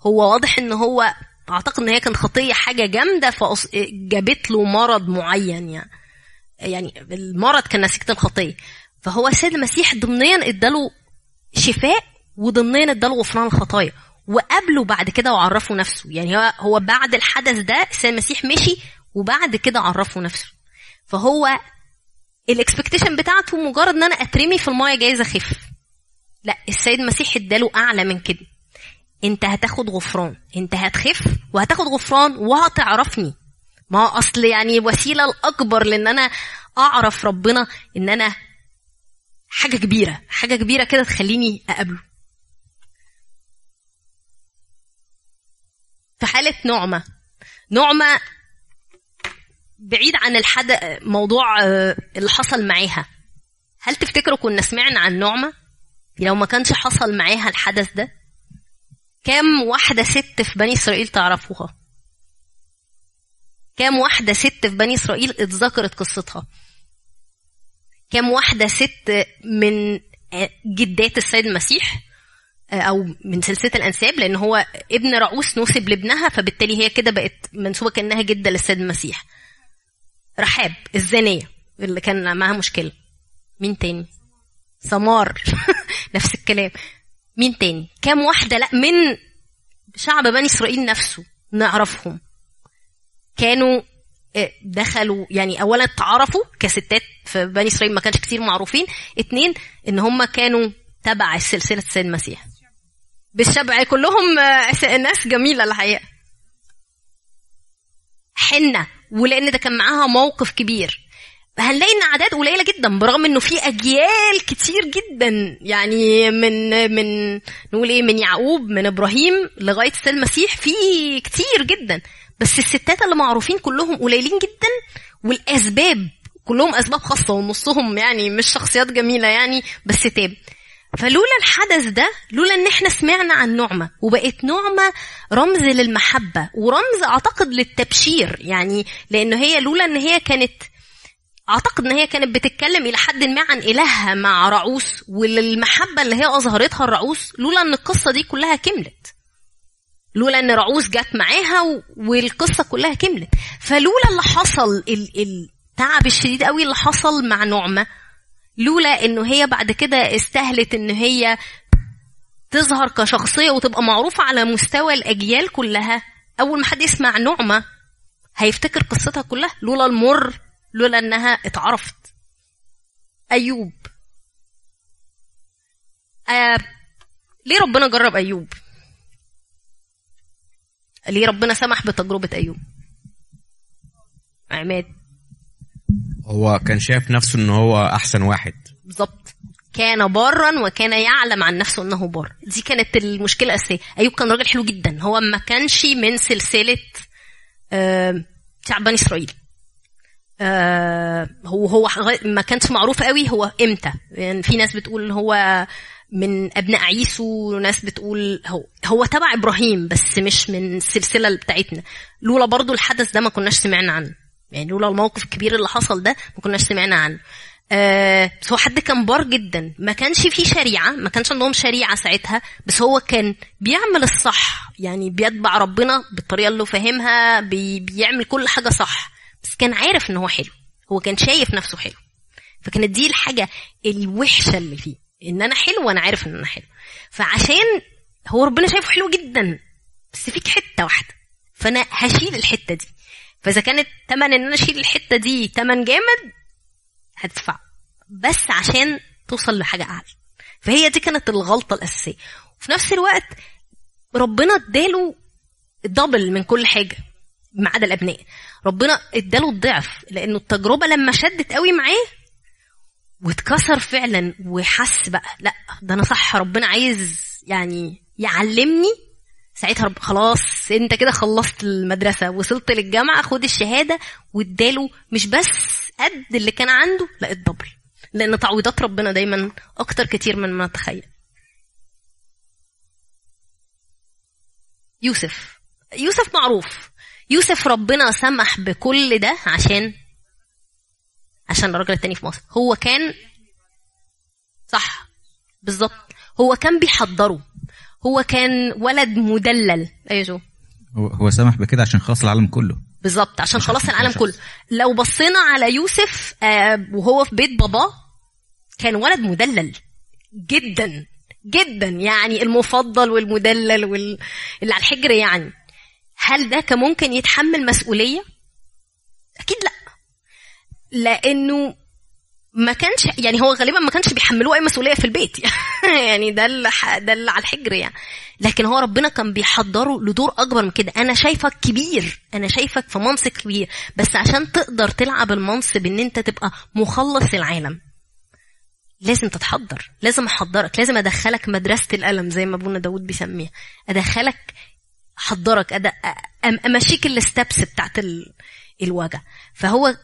هو واضح إن هو أعتقد إن هي كانت خطية حاجة جامدة فجابت له مرض معين يعني. يعني المرض كان نتيجه الخطية. فهو السيد المسيح ضمنيا إداله شفاء وضمنيا إداله غفران الخطايا. وقابله بعد كده وعرفه نفسه. يعني هو هو بعد الحدث ده السيد المسيح مشي وبعد كده عرفه نفسه. فهو الاكسبكتيشن بتاعته مجرد إن أنا أترمي في الماية جايز اخف لا السيد المسيح اداله أعلى من كده. أنت هتاخد غفران. أنت هتخف وهتاخد غفران وهتعرفني. ما أصل يعني وسيلة الأكبر لأن أنا أعرف ربنا إن أنا حاجة كبيرة حاجة كبيرة كده تخليني أقابله. في حالة نعمة. نعمة بعيد عن الحد موضوع آه، اللي حصل معاها. هل تفتكروا كنا سمعنا عن نعمة؟ لو ما كانش حصل معاها الحدث ده كام واحدة ست في بني إسرائيل تعرفوها؟ كام واحدة ست في بني إسرائيل اتذكرت قصتها؟ كام واحدة ست من جدات السيد المسيح أو من سلسلة الأنساب؟ لأن هو ابن رؤوس نسب لابنها فبالتالي هي كده بقت منسوبة كأنها جدة للسيد المسيح. رحاب الزانية اللي كان معاها مشكلة. مين تاني؟ سمار. نفس الكلام. مين تاني؟ كام واحدة؟ لا من شعب بني إسرائيل نفسه نعرفهم. كانوا آه، دخلوا يعني اولا اتعرفوا كستات في بني إسرائيل ما كانش كتير معروفين. اتنين إن هم كانوا تبع سلسلة السيد المسيح. بالشبع كلهم آه، ناس جميلة الحقيقة. حنة ولأن ده كان معاها موقف كبير. هنلاقي إن أعداد قليلة جدا برغم إنه في أجيال كتير جدا. يعني من من نقول إيه من يعقوب من إبراهيم لغاية السيد المسيح في كتير جدا. بس الستات اللي معروفين كلهم قليلين جدا والأسباب كلهم أسباب خاصة ونصهم يعني مش شخصيات جميلة يعني بس تاب. فلولا الحدث ده لولا إن إحنا سمعنا عن نعمة وبقت نعمة رمز للمحبة ورمز أعتقد للتبشير يعني لأن هي لولا إن هي كانت أعتقد إن هي كانت بتتكلم إلى حد ما عن إلهها مع رعوس والمحبه اللي هي أظهرتها الرعوس لولا إن القصة دي كلها كملت. لولا إن رعوس جت معاها و- والقصة كلها كملت. فلولا اللي حصل ال- التعب الشديد قوي اللي حصل مع نعمة لولا إنه هي بعد كده استهلت إن هي تظهر كشخصية وتبقى معروفة على مستوى الأجيال كلها. أول ما حد يسمع نعمة هيفتكر قصتها كلها. لولا المر لولا إنها اتعرفت. أيوب. آه ليه ربنا جرب أيوب؟ ليه ربنا سمح بتجربة أيوب؟ عماد. هو كان شايف نفسه إن هو أحسن واحد. بالظبط كان بارا وكان يعلم عن نفسه إنه بار. دي كانت المشكلة الأساسية. أيوب كان راجل حلو جدا. هو ما كانش من سلسلة آه، بني إسرائيل. آه، هو هو ما كانش معروف قوي هو إمتى. يعني في ناس بتقول هو من أبناء عيسو وناس بتقول هو هو تبع إبراهيم بس مش من السلسله بتاعتنا. لولا برضو الحدث ده ما كناش سمعنا عنه. يعني لولا الموقف الكبير اللي حصل ده ما كناش سمعنا عنه. آه بس هو حد كان بار جدا. ما كانش فيه شريعة ما كانش عندهم شريعة ساعتها بس هو كان بيعمل الصح. يعني بيتبع ربنا بالطريقة اللي فاهمها بي بيعمل كل حاجة صح. بس كان عارف إن هو حلو. هو كان شايف نفسه حلو. فكانت دي الحاجة الوحشة اللي فيه إن أنا حلو وأنا عارف إن أنا حلو. فعشان هو ربنا شايفه حلو جدا بس فيك حتة واحدة. فأنا هشيل الحتة دي. فإذا كانت تمن إن أنا أشيل الحتة دي تمن جامد هتدفع بس عشان توصل لحاجة أعلى. فهي دي كانت الغلطة الأساسية. وفي نفس الوقت ربنا اداله دبل من كل حاجة ما عدا الأبناء. ربنا اداله الضعف لأنه التجربة لما شدت قوي معاه واتكسر فعلا وحس بقى لأ ده أنا صح ربنا عايز يعني يعلمني ساعتها خلاص انت كده خلصت المدرسة وصلت للجامعة خد الشهادة واداله مش بس قد اللي كان عنده لا الدبل. لأن تعويضات ربنا دايما أكتر كتير من ما نتخيل يوسف. يوسف معروف. يوسف ربنا سمح بكل ده عشان عشان الراجل التاني في مصر. هو كان صح. بالظبط. هو كان بيحضره. هو كان ولد مدلل. أيوه جو هو هو سمح بكده عشان خلاص العالم كله. بالظبط عشان خلاص العالم كله. لو بصينا على يوسف آه وهو في بيت باباه كان ولد مدلل. جدا. جدا. يعني المفضل والمدلل وال... اللي على الحجر يعني. هل ده كان ممكن يتحمل مسؤولية؟ أكيد لأ. لأنه ما كانش يعني هو غالبا ما كانش بيحملوه أي مسؤولية في البيت. يعني ده اللي ده اللي على الحجر يعني. لكن هو ربنا كان بيحضره لدور أكبر من كده. أنا شايفك كبير. أنا شايفك في منصب كبير. بس عشان تقدر تلعب المنصب إن أنت تبقى مخلص العالم لازم تتحضر. لازم أحضرك. لازم أدخلك مدرسة الألم زي ما أبونا داود بيسميها. أدخلك أحضرك. أد... أمشيك الستبس بتاعت ال... فهو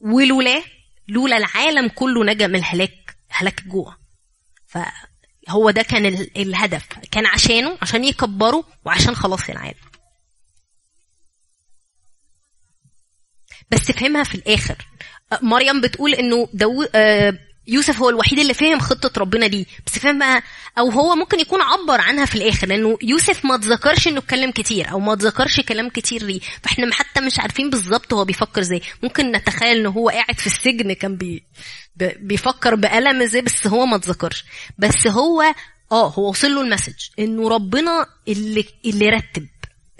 ولولاه لولا العالم كله نجا من الهلاك هلاك الجوع فهو ده كان ال- الهدف. كان عشانه عشان يكبره وعشان خلاص العالم. بس فهمها في الآخر. مريم بتقول إنه دو... آه، يوسف هو الوحيد اللي فهم خطة ربنا دي. بس فهمها أو هو ممكن يكون عبر عنها في الآخر لأنه يوسف ما تذكرش إنه اتكلم كتير أو ما تذكرش كلام كتير ليه. فإحنا حتى مش عارفين بالظبط هو بيفكر إزاي. ممكن نتخيل إنه هو قاعد في السجن كان بي... بيفكر بألم إزاي بس هو ما تذكرش. بس هو آه هو وصل له ال message إنه ربنا اللي اللي رتب.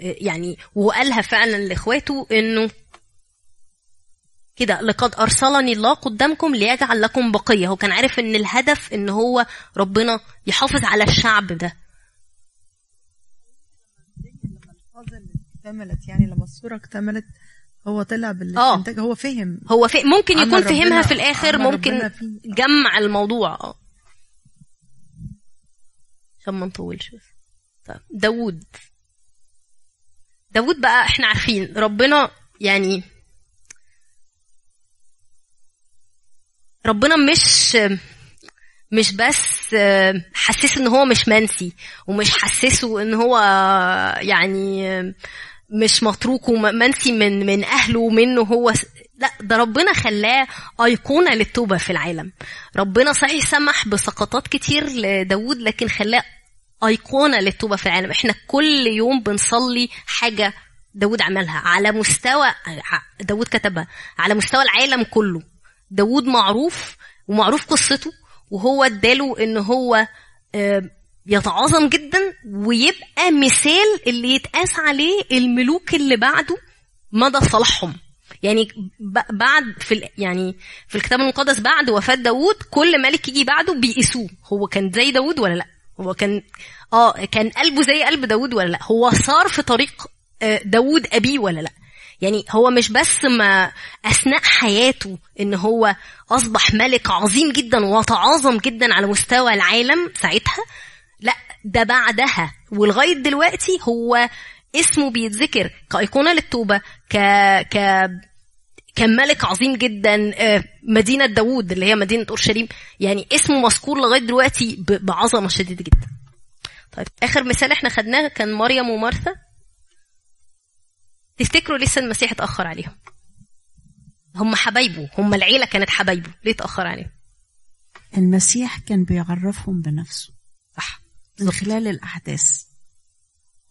آه، يعني وقالها فعلا لإخواته إنه كده لقد أرسلني الله قدامكم ليجعل لكم بقية. هو كان عارف إن الهدف إن هو ربنا يحافظ على الشعب ده. اكتملت يعني لما الصورة اكتملت هو طلع آه. بالاستنتاج هو فهم. هو في ممكن يكون فهمها في الآخر ممكن. جمع الموضوع. آه. عشان ما نطولش. طيب داوود. داوود بقى إحنا عارفين ربنا يعني ربنا مش مش بس حسسه إن هو مش منسي ومش حسسه إن هو يعني مش متروك ومنسي من من أهله ومنه هو لا ده ربنا خلاه أيقونة للتوبة في العالم. ربنا صحيح سمح بسقطات كتير لداود لكن خلاه أيقونة للتوبة في العالم. إحنا كل يوم بنصلي حاجة داود عملها على مستوى داود كتبها على مستوى العالم كله. داود معروف ومعروف قصته وهو اداله ان هو آه، يتعاظم جدا ويبقى مثال اللي يتقاس عليه الملوك اللي بعده مدى صلاحهم. يعني بعد في يعني في الكتاب المقدس بعد وفاة داوود كل ملك يجي بعده بيقيسوه هو كان زي داوود ولا لأ؟ هو كان آه كان قلبه زي قلب داوود ولا لأ؟ هو صار في طريق آه، داوود أبيه ولا لأ؟ يعني هو مش بس ما أثناء حياته إن هو أصبح ملك عظيم جدا وتعاظم جدا على مستوى العالم ساعتها لا ده بعدها. ولغاية دلوقتي هو اسمه بيتذكر كأيقونة للتوبة ك ك كان ملك عظيم جدا آه، مدينة داوود اللي هي مدينة أورشليم. يعني اسمه مذكور لغاية دلوقتي ب- بعظمة شديدة جدا. طيب آخر مثال إحنا خدناه كان مريم ومارثا تفتكروا لسه المسيح اتأخر عليهم؟ هم حبايبه هم العيلة كانت حبايبه ليه اتأخر عليهم؟ المسيح كان بيعرفهم بنفسه. صح. من خلال الأحداث.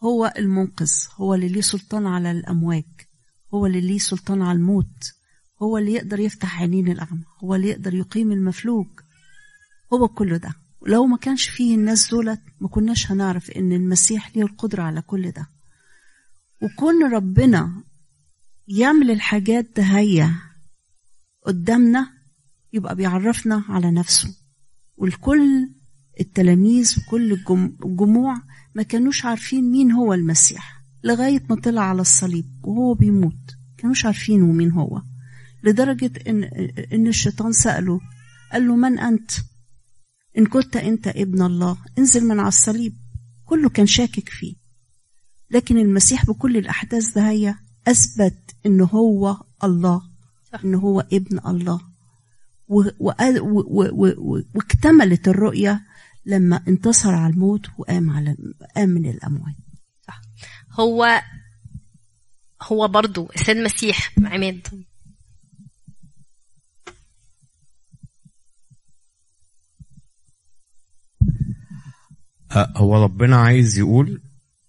هو المنقذ هو اللي ليه سلطان على الأمواج هو اللي ليه سلطان على الموت هو اللي يقدر يفتح عينين الأعمى هو اللي يقدر يقيم المفلوج. هو كل ده. ولو ما كانش فيه الناس دولت ما كناش هنعرف إن المسيح ليه القدرة على كل ده. وكون ربنا يعمل الحاجات دهية قدامنا يبقى بيعرفنا على نفسه. والكل التلاميذ وكل الجم- الجموع ما كانوش عارفين مين هو المسيح لغاية ما طلع على الصليب وهو بيموت. كانوش عارفينه مين هو لدرجة إن, إن الشيطان سأله قال له من أنت؟ إن كنت أنت ابن الله انزل من على الصليب. كله كان شاكك فيه. لكن المسيح بكل الأحداث ده هي أثبت إن هو الله إن هو ابن الله. واكتملت الرؤية لما انتصر على الموت وقام على قام من الأموات. هو هو برضو السيد مسيح. عماد. آه، هو ربنا عايز يقول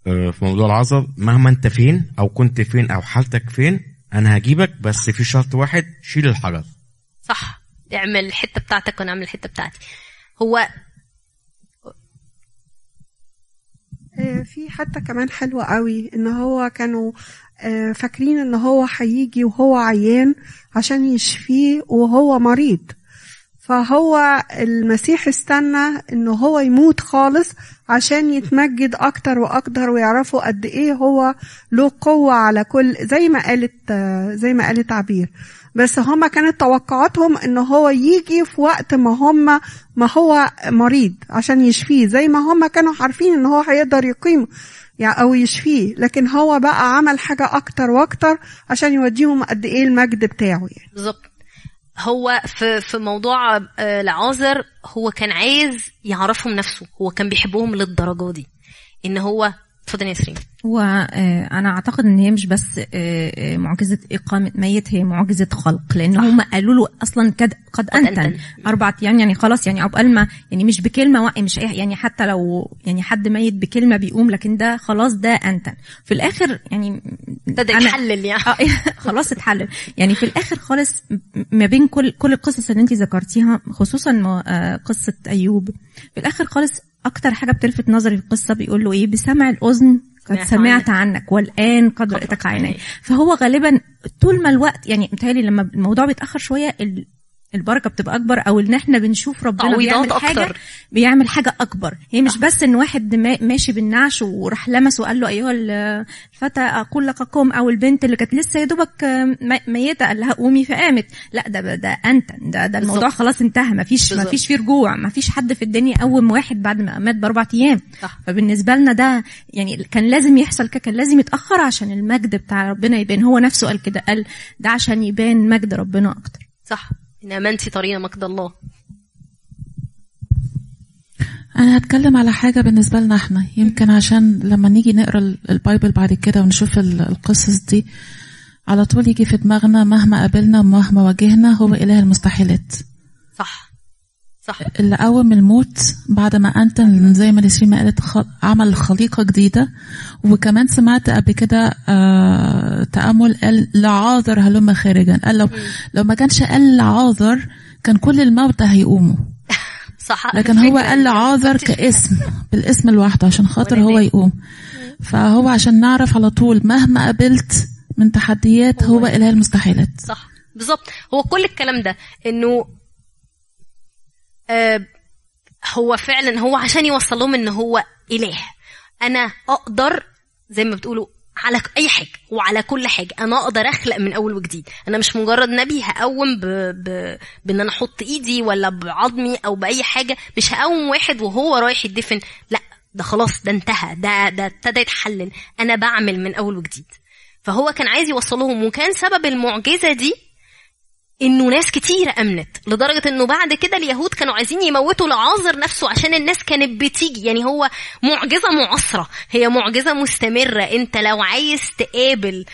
في موضوع العذر مهما انت فين أو كنت فين أو حالتك فين أنا هجيبك بس في شرط واحد شيل الحجر. صح. اعمل الحتة بتاعتك وأنا اعمل الحتة بتاعتي. هو آه، في حتة كمان حلوة قوي إن هو كانوا آه، فاكرين إن هو هيجي وهو عيان عشان يشفيه وهو مريض. فهو المسيح استنى ان هو يموت خالص عشان يتمجد أكتر وأكتر ويعرفوا قد إيه هو له قوة على كل زي ما قالت زي ما قالت عبير. بس هما كانت توقعاتهم ان هو يجي في وقت ما هما ما هو مريض عشان يشفيه. زي ما هما كانوا عارفين إن هو هيقدر يقيم يعني أو يشفيه. لكن هو بقى عمل حاجة أكتر وأكتر عشان يوديهم قد إيه المجد بتاعه يعني. بالظبط. هو في في موضوع آه، العازر هو كان عايز يعرفهم نفسه هو كان بيحبهم للدرجة دي إن هو اتفضل يا نسرين وأنا أعتقد إن هي مش بس آه، آه، معجزة إقامة ميت هي معجزة خلق لأن هم قالوا له أصلا قد قد أنتن. أربع أيام يعني خلاص يعني عقبال ما يعني مش بكلمة وقع مش يعني حتى لو يعني حد ميت بكلمة بيقوم لكن ده خلاص ده أنتن. في الآخر يعني ابتدى يتحلل يعني. آه، خلاص اتحلل. يعني في الآخر خالص ما بين كل كل القصص اللي انت ذكرتيها خصوصا قصة أيوب في الآخر خالص أكتر حاجة بتلفت نظري في القصة بيقول له إيه؟ بسمع الأذن قد سمعت عنك. والآن قد رأيتك عيني فهو غالبا طول ما الوقت يعني متهيألي لما الموضوع بيتأخر شوية البركة بتبقى أكبر أو إن إحنا بنشوف ربنا بيعمل حاجة أكتر. بيعمل حاجة أكبر هي مش بس إن واحد ما- ماشي بالنعش وراح لمس وقال له أيها ال- الفتى أقول لك قم أو البنت اللي كانت لسه يا دوبك ميتة قال لها قومي فقامت لا ده ده أنت ده ده الموضوع بالظبط. خلاص انتهى ما فيش ما بالظبط. فيش فيه رجوع ما فيش حد في الدنيا قوم واحد بعد ما مات بأربع أيام صح. فبالنسبة لنا ده يعني كان لازم يحصل كده كان لازم يتأخر عشان المجد بتاع ربنا يبان هو نفسه قال كده قال ده عشان يبان مجد ربنا أكتر صح ان امنتي طريقة مجد الله. أنا هتكلم على حاجة بالنسبة لنا إحنا. يمكن عشان لما نيجي نقرأ ال- ال Bible بعد كده ونشوف ال- القصص دي على طول يجي في دماغنا مهما قابلنا ومهما واجهنا هو إله المستحيلات. صح. صح. اللي قوم الموت بعد ما أنتن زي ما نسرين ما قالت عمل خليقة جديدة. وكمان سمعت قبل كده آه تأمل قال لعاذر هلم خارجا. قال لو لو ما كانش قال لعاذر كان كل الموتى هيقوموا. صح. لكن هو قال لعاذر كاسم بالاسم لوحده عشان خاطر هو يقوم. فهو عشان نعرف على طول مهما قابلت من تحديات هو إله المستحيلات. صح. بالظبط. هو كل الكلام ده إنه هو فعلا هو عشان يوصل لهم إن هو إله. أنا أقدر زي ما بتقولوا على أي حاجة وعلى كل حاجة. أنا أقدر أخلق من أول وجديد. أنا مش مجرد نبي هقوم ب... ب... بإن أنا أحط إيدي ولا بعظمي أو بأي حاجة. مش هقوم واحد وهو رايح يدفن. لا ده خلاص ده انتهى. ده ده ابتدى يتحلل. أنا بعمل من أول وجديد. فهو كان عايز يوصلهم وكان سبب المعجزة دي إنه ناس كتير أمنت لدرجة إنه بعد كده اليهود كانوا عايزين يموتوا لعازر نفسه عشان الناس كانت بتيجي. يعني هو معجزة معاصرة هي معجزة مستمرة. أنت لو عايز تقابل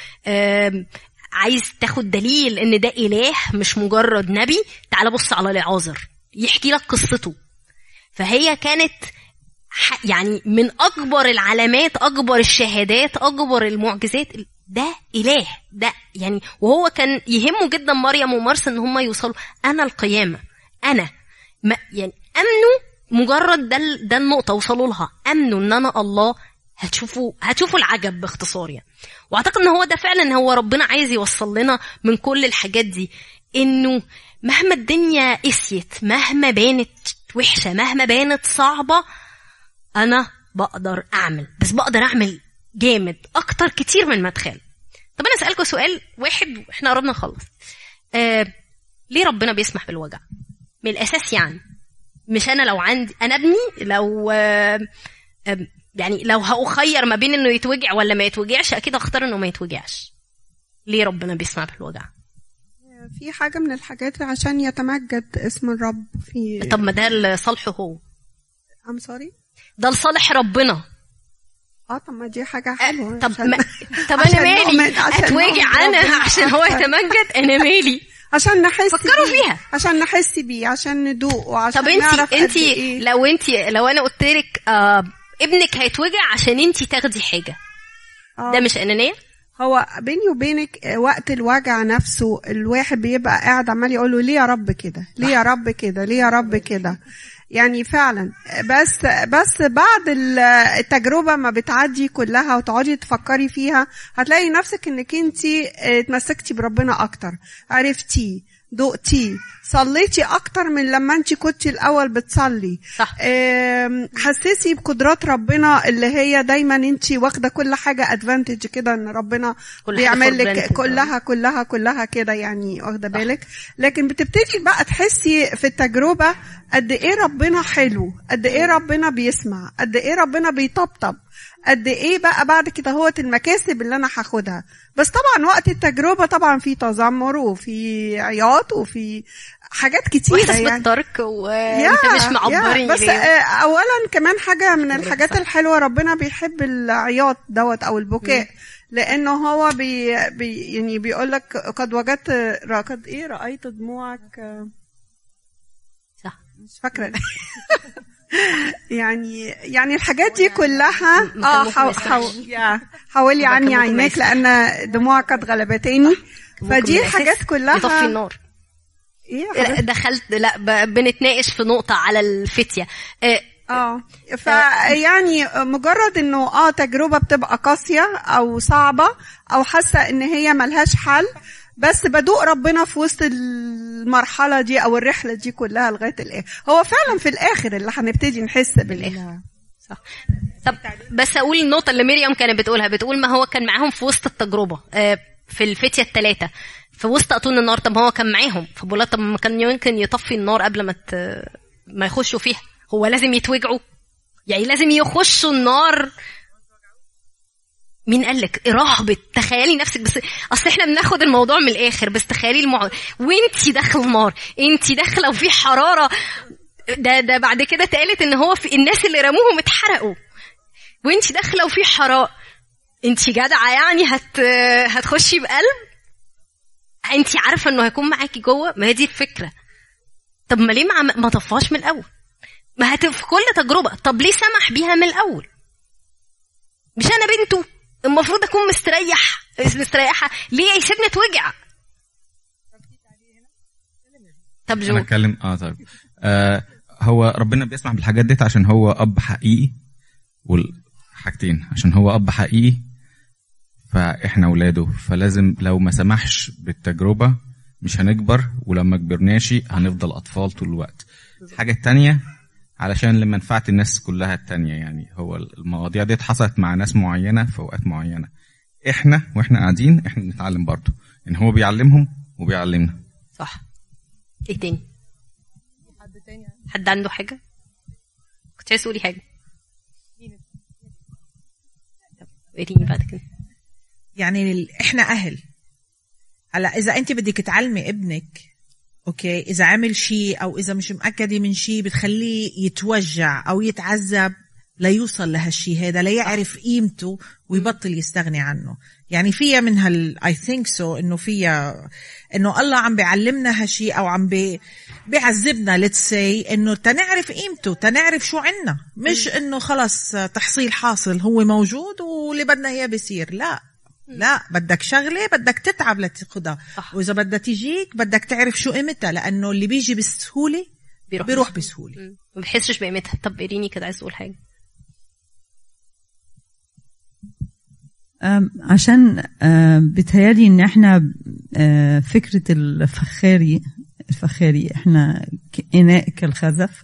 عايز تاخد دليل إن ده إله مش مجرد نبي تعال بص على لعازر يحكي لك قصته. فهي كانت يعني من أكبر العلامات أكبر الشهادات أكبر المعجزات ده إله ده يعني وهو كان يهمه جدا مريم ومارس إن هم يوصلوا. أنا القيامة أنا ما يعني أمنوا مجرد ده ده النقطة وصلوا لها. أمنوا إن أنا الله هتشوفوا هتشوفوا العجب باختصار يعني. وأعتقد إن هو ده فعلا هو ربنا عايز يوصل لنا من كل الحاجات دي إنه مهما الدنيا قسيت مهما بانت وحشة مهما بانت صعبة أنا بقدر أعمل. بس بقدر أعمل جامد أكتر كتير من ما أتخيل. طب أنا أسألكم سؤال واحد وإحنا قربنا نخلص. آه ليه ربنا بيسمح بالوجع؟ من الأساس يعني مش أنا لو عندي أنا ابني لو آه آه يعني لو هأخير ما بين إنه يتوجع ولا ما يتوجعش أكيد اختار إنه ما يتوجعش. ليه ربنا بيسمح بالوجع؟ في حاجة من الحاجات عشان يتمجد اسم الرب في طب ما ده لصالحه هو. I'm sorry ده لصالح ربنا. آه طب ما دي حاجة حلوة طب عشان- ما طب عشان أنا مالي عشان اتوجع أنا عشان هو. يتمجد أنا مالي عشان نحس فكروا بيه. فيها. عشان نحس بيه عشان ندوق وعشان طب انت نعرف انت إيه. لو انت لو أنا قلت لك آه ابنك هيتوجع عشان انت تاخدي حاجة آه. ده مش أنانية هو بيني وبينك آه، وقت الوجع نفسه الواحد بيبقى قاعد عمال يقول له ليه يا رب كده ليه يا رب كده ليه يا رب كده يعني فعلا. بس بس بعد ال- التجربة ما بتعدي كلها وتقعدي تفكري فيها هتلاقي نفسك إنك انت اتمسكتي بربنا أكتر عرفتيه. دقتيه صليتي أكتر من لما انت كنتي الأول بتصلي. صح. حسسي بقدرات ربنا اللي هي دايما انت واخدة كل حاجة ادفانتج كده إن ربنا كل بيعمل لك. كلها كلها كلها كده يعني واخدة بالك. لكن بتبتدي بقى تحسي في التجربة قد إيه ربنا حلو قد إيه ربنا بيسمع قد إيه ربنا بيطبطب قد إيه بقى بعد كده هو المكاسب اللي أنا هاخدها. بس طبعا وقت التجربة طبعا في تذمر وفي عياط وفي حاجات واحساس يعني. بالترك وانت مش معبرني يا، بس ليه؟ آه، اولا كمان حاجة من الحاجات الحلوة ربنا بيحب العياط دوت أو البكاء لأنه هو بي, بي يعني بيقول لك قد وجدت قد إيه رأيت دموعك؟ صح. مش فاكرة. يعني يعني الحاجات دي كلها ممكن آه حو. حو حولي عني عينيك. لأن دموعك قد غلبتني ممكن فدي الحاجات كلها. يطفي النار. إيه لا، حبيبتي؟ دخلت لا بنتناقش في نقطة على الفتية. آه، آه فيعني مجرد إنه آه تجربة بتبقى قاسية أو صعبة أو حاسة إن هي ملهاش حل بس بدوق ربنا في وسط المرحلة دي أو الرحلة دي كلها لغاية الآخر. هو فعلا في الآخر اللي هنبتدي نحس بالآخر. صح. طب بس أقول النقطة اللي مريم كانت بتقولها. بتقول ما هو كان معاهم في وسط التجربة آه، في الفتية الثلاثه في وسط اتون النار طب هو كان معاهم. فبقول طب ما كان يمكن يطفي النار قبل ما ت... ما يخشوا فيها. هو لازم يتوجعوا. يعني لازم يخشوا النار مين قال لك؟ رهبة تخيلي نفسك. بس أصل إحنا بناخد الموضوع من الآخر. بس تخيلي الموضوع وإنتي داخله النار إنتي داخلة وفي حرارة. ده ده بعد كده اتقالت إن هو في الناس اللي رموهم اتحرقوا. وإنتي داخلة وفي حراء. إنتي جدعة يعني هت هتخشي بقلب؟ إنتي عارفة إنه هيكون معاكي جوه؟ ما هي دي الفكرة. طب ما ليه ما, ما طفاش من الأول؟ ما هت في كل تجربة. طب ليه سمح بيها من الأول؟ مش أنا بنته. المفروض أكون مستريح مستريحة. ليه؟ يسيبني اتوجع. طب أنا جو اتكلم آه طيب. آه هو ربنا بيسمح بالحاجات ديت عشان هو أب حقيقي والحاجتين. عشان هو أب حقيقي فإحنا اولاده فلازم لو ما سمحش بالتجربة مش هنكبر ولما كبرناش هنفضل أطفال طول الوقت. الحاجة التانية علشان لمنفعه الناس كلها التانية يعني هو المواضيع ديت حصلت مع ناس معينة في أوقات معينة. إحنا وإحنا قاعدين إحنا بنتعلم برضه. إن هو بيعلمهم وبيعلمنا. صح. إيه تاني؟ حد عنده حاجة؟ كنت عايز تقولي حاجة. طب وريني بعد كده. يعني ال- إحنا أهل. هلا إذا أنت بدك تعلمي ابنك أوكي؟ إذا عمل شيء أو إذا مش مأكده من شيء بتخليه يتوجع أو يتعذب ليوصل لهالشي هذا ليعرف قيمته ويبطل يستغني عنه. يعني فيها من هال I think so إنه فيها إنه الله عم بيعلمنا هالشي أو عم بي بيعذبنا let's say إنه تنعرف قيمته تنعرف شو عنا. مش إنه خلص تحصيل حاصل هو موجود واللي بدنا إياه بيصير لا. لا بدك شغلة بدك تتعب لتاخدها. وإذا بدها تجيك بدك تعرف شو قيمتها لأنه اللي بيجي بسهولة بيروح, بيروح بسهولة. ما بحسش بقيمتها. طب إيريني كده عايز تقول حاجة. أم، عشان بتهيالي إن إحنا فكرة الفخاري الفخاري إحنا إناء كالخزف.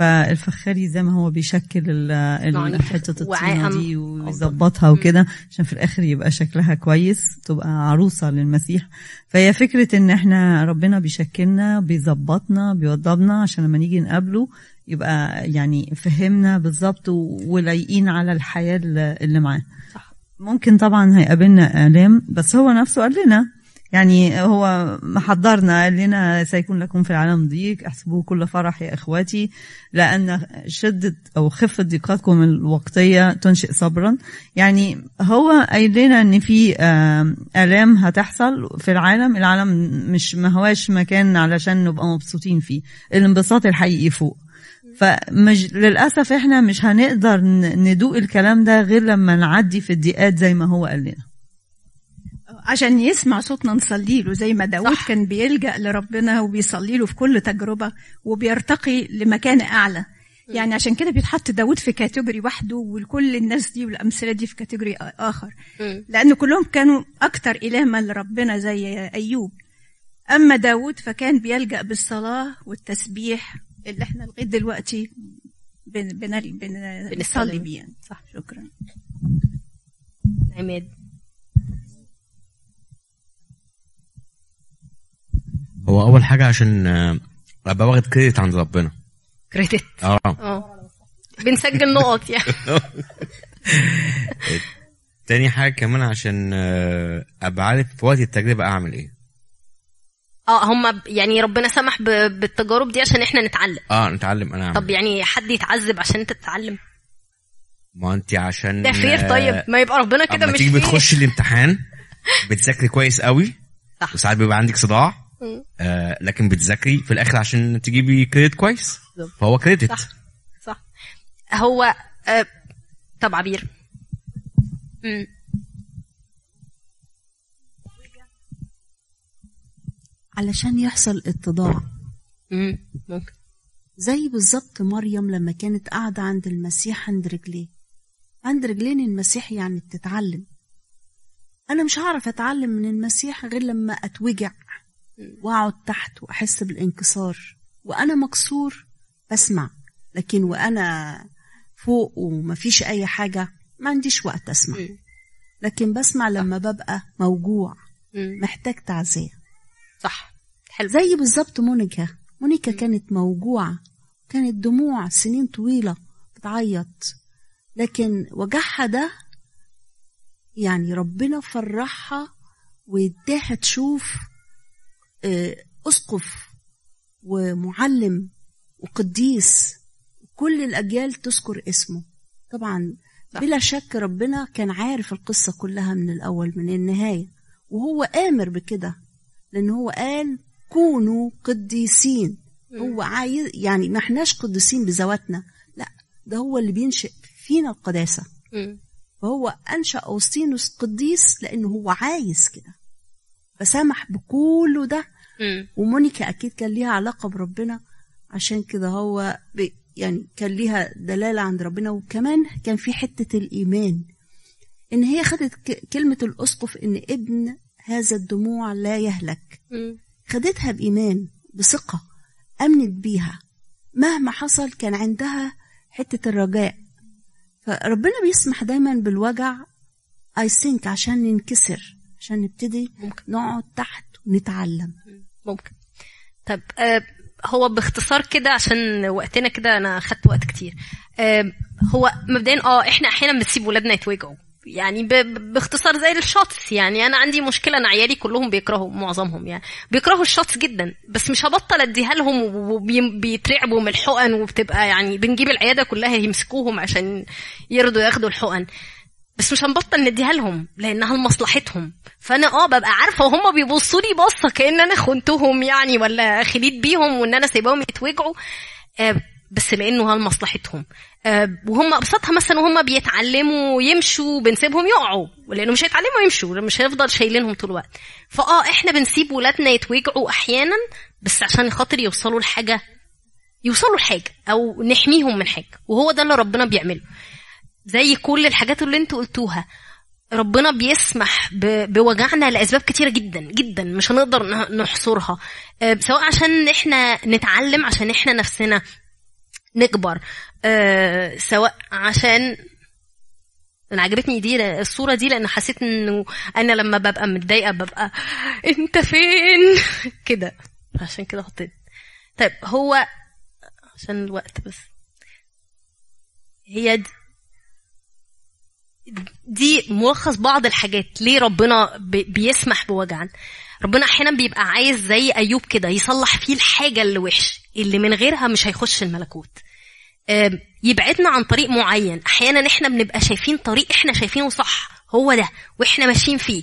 فالفخاري زي ما هو بيشكل ال- ال- حتة وعاء الطينة دي ويظبطها وكده عشان في الآخر يبقى شكلها كويس تبقى عروسة للمسيح. فهي فكرة إن إحنا ربنا بيشكلنا بيظبطنا بيوضبنا عشان لما نيجي نقابله يبقى يعني فهمنا بالظبط ولايقين على الحياة اللي معاه. ممكن طبعا هيقابلنا آلام بس هو نفسه قال لنا يعني هو محضرنا قال لنا سيكون لكم في العالم ضيق. احسبوه كل فرح يا إخواتي. لأن شدة أو خفة ضيقاتكم الوقتية تنشئ صبرا. يعني هو قايل لنا إن في آلام هتحصل في العالم. العالم مش ما هواش مكان علشان نبقى مبسوطين فيه. الانبساط الحقيقي فوق. فمش للأسف إحنا مش هنقدر ندوق الكلام ده غير لما نعدي في الضيقات زي ما هو قال لنا. عشان يسمع صوتنا نصلي له زي ما داود كان بيلجأ لربنا وبيصلي له في كل تجربة وبيرتقي لمكان أعلى. يعني عشان كده بيتحط داود في category وحده وكل الناس دي والأمثلة دي في category آخر. لأن كلهم كانوا أكتر إلهما لربنا زي أيوب. أما داود فكان بيلجأ بالصلاة والتسبيح اللي إحنا لغاية دلوقتي بن بن بن بنصلي بيه يعني. صح. شكرا. عماد. هو أول حاجة عشان آه، أبقى واخد كريدت عند ربنا. كريدت آه. آه. بنسجل نقط يعني. تاني حاجة كمان عشان آه، أبقى عارف في وقت التجربه أعمل إيه. آه هم يعني ربنا سمح بالتجارب دي عشان إحنا نتعلم. آه نتعلم. أنا اعمل طب يعني حد يتعذب عشان أنت تتعلم؟ ما أنت عشان ده فير آه، طيب. ما يبقى ربنا كده مش تيجي. بتخش الامتحان بتذاكري كويس قوي صح. وساعات بيبقى عندك صداع. آه لكن بتذاكري في الآخر عشان تجيبي كريدت كويس؟ فهو كريدت صح. صح. هو آه طب عبير. مم. علشان يحصل اتضاع. مم. ممكن. زي بالظبط مريم لما كانت قاعدة عند المسيح عند رجليه. عند رجلين المسيح يعني بتتعلم. أنا مش هعرف أتعلم من المسيح غير لما أتوجع. وأقعد تحت وأحس بالانكسار. وأنا مكسور بسمع لكن وأنا فوق ومفيش أي حاجة ما عنديش وقت أسمع. لكن بسمع لما ببقى موجوع محتاج تعزية. صح. حلو. زي بالظبط مونيكا. مونيكا كانت موجوعة. كانت دموع سنين طويلة بتعيط. لكن وجعها ده يعني ربنا فرحها واداها تشوف أسقف ومعلم وقديس كل الأجيال تذكر اسمه. طبعا بلا شك ربنا كان عارف القصة كلها من الأول من النهاية وهو آمر بكده لأن هو قال كونوا قديسين. هو عايز يعني ما احناش قديسين بذواتنا لا ده هو اللي بينشئ فينا القداسة. فهو أنشأ أوسطينوس قديس لأنه هو عايز كده. فسمح بكله ده. ومونيكا أكيد كان ليها علاقة بربنا عشان كده هو يعني كان ليها دلالة عند ربنا. وكمان كان في حتة الإيمان إن هي خدت ك- كلمة الأسقف إن ابن هذا الدموع لا يهلك. خدتها بإيمان بثقة أمنت بيها. مهما حصل كان عندها حتة الرجاء. فربنا بيسمح دايما بالوجع I think عشان ننكسر عشان نبتدي نقعد تحت ونتعلم. ممكن. طب آه هو باختصار كده عشان وقتنا كده أنا خدت وقت كتير. آه هو مبدئيا آه إحنا أحيانا بنسيب ولادنا يتوجعوا. يعني باختصار زي ال shots. يعني أنا عندي مشكلة أنا عيالي كلهم بيكرهوا معظمهم يعني بيكرهوا ال shots جدا. بس مش هبطل أديها لهم وبيترعبوا من الحقن وبتبقى يعني بنجيب العيادة كلها يمسكوهم عشان يرضوا ياخدوا الحقن. بس مش هنبطل نديها لهم لأنها لمصلحتهم. فأنا آه ببقى عارفة وهم بيبصوا لي بصه كأن أنا خنتهم يعني ولا خليت بيهم وإن أنا سايباهم يتوجعوا. آه بس لأنه لمصلحتهم آه وهم أبسطها مثلا وهم بيتعلموا يمشوا بنسيبهم يقعوا لأنه مش هيتعلموا يمشوا مش هنفضل شايلينهم طول الوقت. فآه إحنا بنسيب ولادنا يتوجعوا أحيانا بس عشان خاطر يوصلوا لحاجة يوصلوا لحاجة أو نحميهم من حاجة وهو ده اللي ربنا بيعمله. زي كل الحاجات اللي أنتوا قلتوها. ربنا بيسمح بوجعنا لأسباب كتيرة جدا جدا مش هنقدر نحصرها. آه، سواء عشان إحنا نتعلم عشان إحنا نفسنا نكبر. آه، سواء عشان أنا عجبتني دي الصورة دي لأن حسيت إنه أنا لما ببقى متضايقة ببقى أنت فين؟ كده. عشان كده حطيت. طيب هو عشان الوقت بس. هي دي. دي ملخص بعض الحاجات. ليه ربنا بي- بيسمح بوجعنا؟ ربنا أحيانا بيبقى عايز زي أيوب كده يصلح فيه الحاجة اللي وحش اللي من غيرها مش هيخش الملكوت. يبعدنا عن طريق معين. أحيانا إحنا بنبقى شايفين طريق إحنا شايفينه صح هو ده وإحنا ماشيين فيه.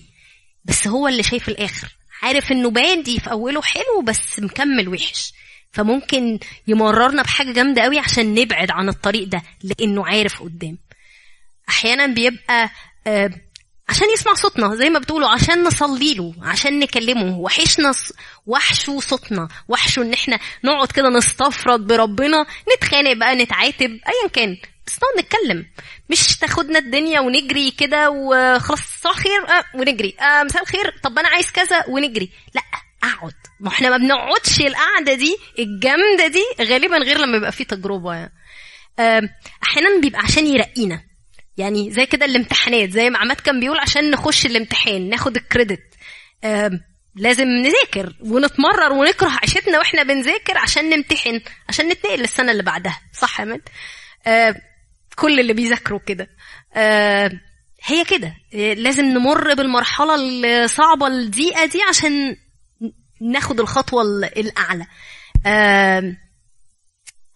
بس هو اللي شايف الآخر. عارف إنه بادي في أوله حلو بس مكمل وحش. فممكن يمررنا بحاجة جامدة قوي عشان نبعد عن الطريق ده لأنه عارف قدام. أحيانا بيبقى آه، عشان يسمع صوتنا زي ما بتقولوا عشان نصلي له عشان نكلمه. وحشنا وحشه صوتنا. وحشه إن إحنا نقعد كده نستفرد بربنا نتخانق بقى نتعاتب ايا كان. بس نقعد نتكلم. مش تاخدنا الدنيا ونجري كده وخلاص صباح الخير آه ونجري. آه مساء الخير طب أنا عايز كذا ونجري. لا أقعد. ما إحنا ما بنقعدش القعدة دي الجامدة دي غالبا غير لما يبقى في تجربة. يعني أحيانا بيبقى عشان يرقينا. يعني زي كده الامتحانات زي ما عماد كان بيقول عشان نخش الامتحان ناخد الكريدت. لازم نذاكر ونتمرر ونكره عيشتنا وإحنا بنذاكر عشان نمتحن عشان نتنقل للسنة اللي بعدها. صح يا عماد؟ آم، كل اللي بيذاكروا كده. آم، هي كده. آه، لازم نمر بالمرحلة الصعبة الضيقة دي عشان ناخد الخطوة ال- الأعلى.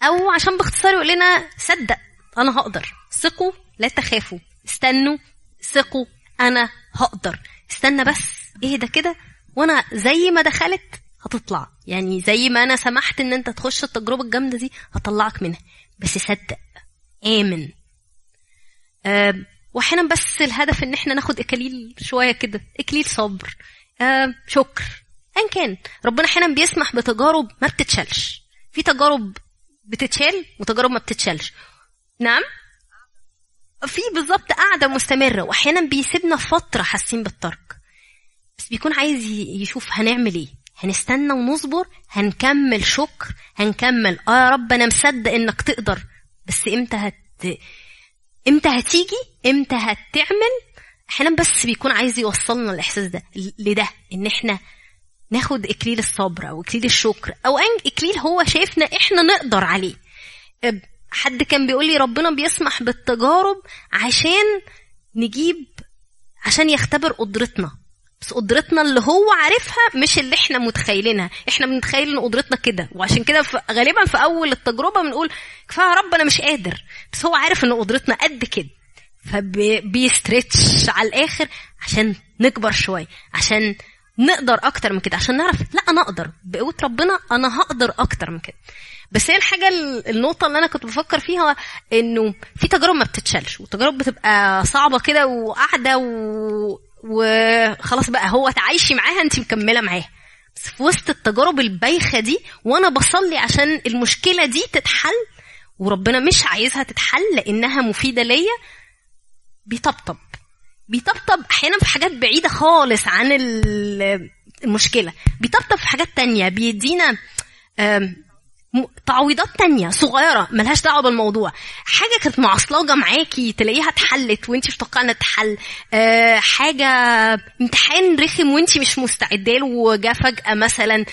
أو عشان باختصار يقول لنا صدق أنا هقدر. ثقوا لا تخافوا. استنوا ثقوا أنا هقدر. استنى بس. اهدى كده وأنا زي ما دخلت هتطلع. يعني زي ما أنا سمحت إن أنت تخش التجربة الجامدة دي هطلعك منها. بس صدق آمن. آم، واحيانا بس الهدف إن إحنا ناخد اكاليل شوية كده. إكليل صبر. آم، شكر. ان كان. ربنا أحيانا بيسمح بتجارب ما بتتشالش. في تجارب بتتشال وتجارب ما بتتشالش. نعم؟ في بالظبط قاعدة مستمرة وأحيانا بيسيبنا فترة حاسين بالترك. بس بيكون عايز يشوف هنعمل إيه. هنستنى ونصبر هنكمل شكر هنكمل آه يا رب أنا مصدق إنك تقدر. بس إمتى هت إمتى هتيجي؟ إمتى هتعمل؟ أحيانا بس بيكون عايز يوصلنا الإحساس ده لده إن إحنا ناخد إكليل الصبر أو إكليل الشكر أو إكليل هو شايفنا إحنا نقدر عليه. حد كان بيقول لي ربنا بيسمح بالتجارب عشان نجيب عشان يختبر قدرتنا. بس قدرتنا اللي هو عارفها مش اللي إحنا متخيلينها. إحنا بنتخيل ان قدرتنا كده. وعشان كده غالبا في أول التجربة بنقول كفاية يا رب أنا مش قادر. بس هو عارف إن قدرتنا قد كده. فبيستريتش على الآخر عشان نكبر شوية عشان نقدر أكتر من كده. عشان نعرف لا أنا أقدر. بقوه ربنا أنا هقدر أكتر من كده. بس هي الحاجة ال- النقطة اللي أنا كنت بفكر فيها إنه في تجارب ما بتتشالش وتجارب بتبقى صعبة كده وقاعدة و... وخلاص بقى هو تعايشي معاها انت مكملة معاها. بس في وسط التجارب البايخة دي وأنا بصلي عشان المشكلة دي تتحل وربنا مش عايزها تتحل لأنها مفيدة ليا بيطبطب. بيطبطب أحيانا في حاجات بعيدة خالص عن ال- المشكلة. بيطبطب في حاجات تانية بيدينا تعويضات تانية صغيرة ملهاش دعوة بالموضوع. حاجة كانت معصلجة معاكي تلاقيها اتحلت وانت مش متوقعة انها تتحل. آه، حاجة امتحان رخم وانت مش مستعدة له وجا فجأة مثلا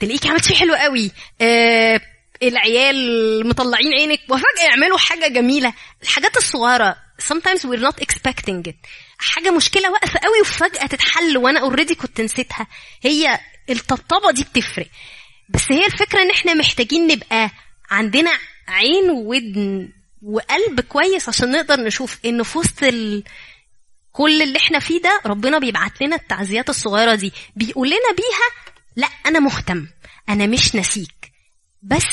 تلاقيكي عملتي حلو قوي. آه، العيال مطلعين عينك. وفجاه يعملوا حاجة جميلة. الحاجات الصغيرة. Sometimes we're not expecting it. حاجة مشكلة واقفة قوي وفجأة تتحل وأنا اوريدي كنت نسيتها. هي الطبطبة دي بتفرق. بس هي الفكرة إن إحنا محتاجين نبقى عندنا عين وودن وقلب كويس عشان نقدر نشوف إن في وسط ال... كل اللي إحنا فيه ده ربنا بيبعت لنا التعزيات الصغيرة دي. بيقول لنا بيها لأ أنا مهتم. أنا مش ناسيك. بس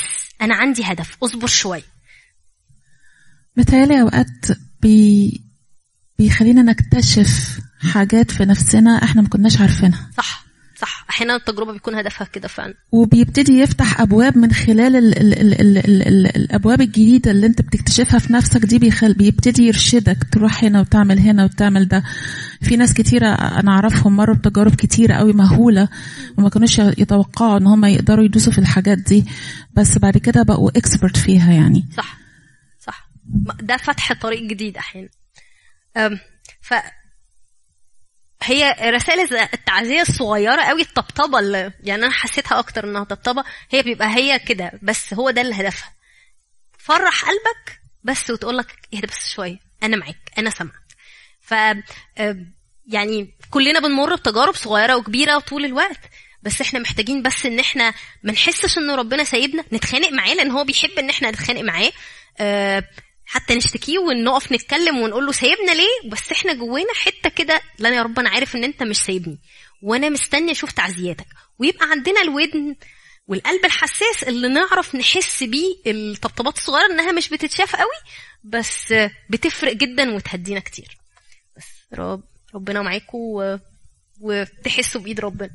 أنا عندي هدف اصبر شوية متهيألي أوقات بي... بيخلينا نكتشف حاجات في نفسنا إحنا ما كناش عارفينها. صح. صح. أحيانا التجربة بيكون هدفها كده فعلا. وبيبتدي يفتح أبواب من خلال ال ال ال ال ال ال الأبواب الجديدة اللي أنت بتكتشفها في نفسك دي بيخل بيبتدي يرشدك تروح هنا وتعمل هنا وتعمل ده. في ناس كتيرة أنا أعرفهم مروا بتجارب كتيرة قوي مهولة وما كانوش يتوقعوا إن هم يقدروا يدوسوا في الحاجات دي بس بعد كده بقوا اكسبرت فيها يعني. صح. صح. ده فتح طريق جديد أحيانا. ف هي رسائل التعزية الصغيرة قوي الطبطبة اللي يعني أنا حسيتها أكتر إنها طبطبة. هي بيبقى هي كده بس هو ده اللي هدفها. فرح قلبك بس وتقول لك اهدى بس شوية أنا معاك أنا سامعك ف يعني كلنا بنمر بتجارب صغيرة وكبيرة طول الوقت بس إحنا محتاجين بس إن إحنا ما نحسش إن ربنا سايبنا نتخانق معاه لأن هو بيحب إن إحنا نتخانق معاه. أه حتى نشتكيه ونقف نتكلم ونقول له سايبنا ليه؟ بس إحنا جوانا حتة كده لا يا رب أنا عارف ان انت مش سايبني. وأنا مستني أشوف تعزياتك. ويبقى عندنا الودن والقلب الحساس اللي نعرف نحس بيه. الطبطبات الصغيرة انها مش بتتشاف قوي بس بتفرق جدا وتهدينا كتير. بس رب ربنا معاكم. وتحسوا بإيد ربنا.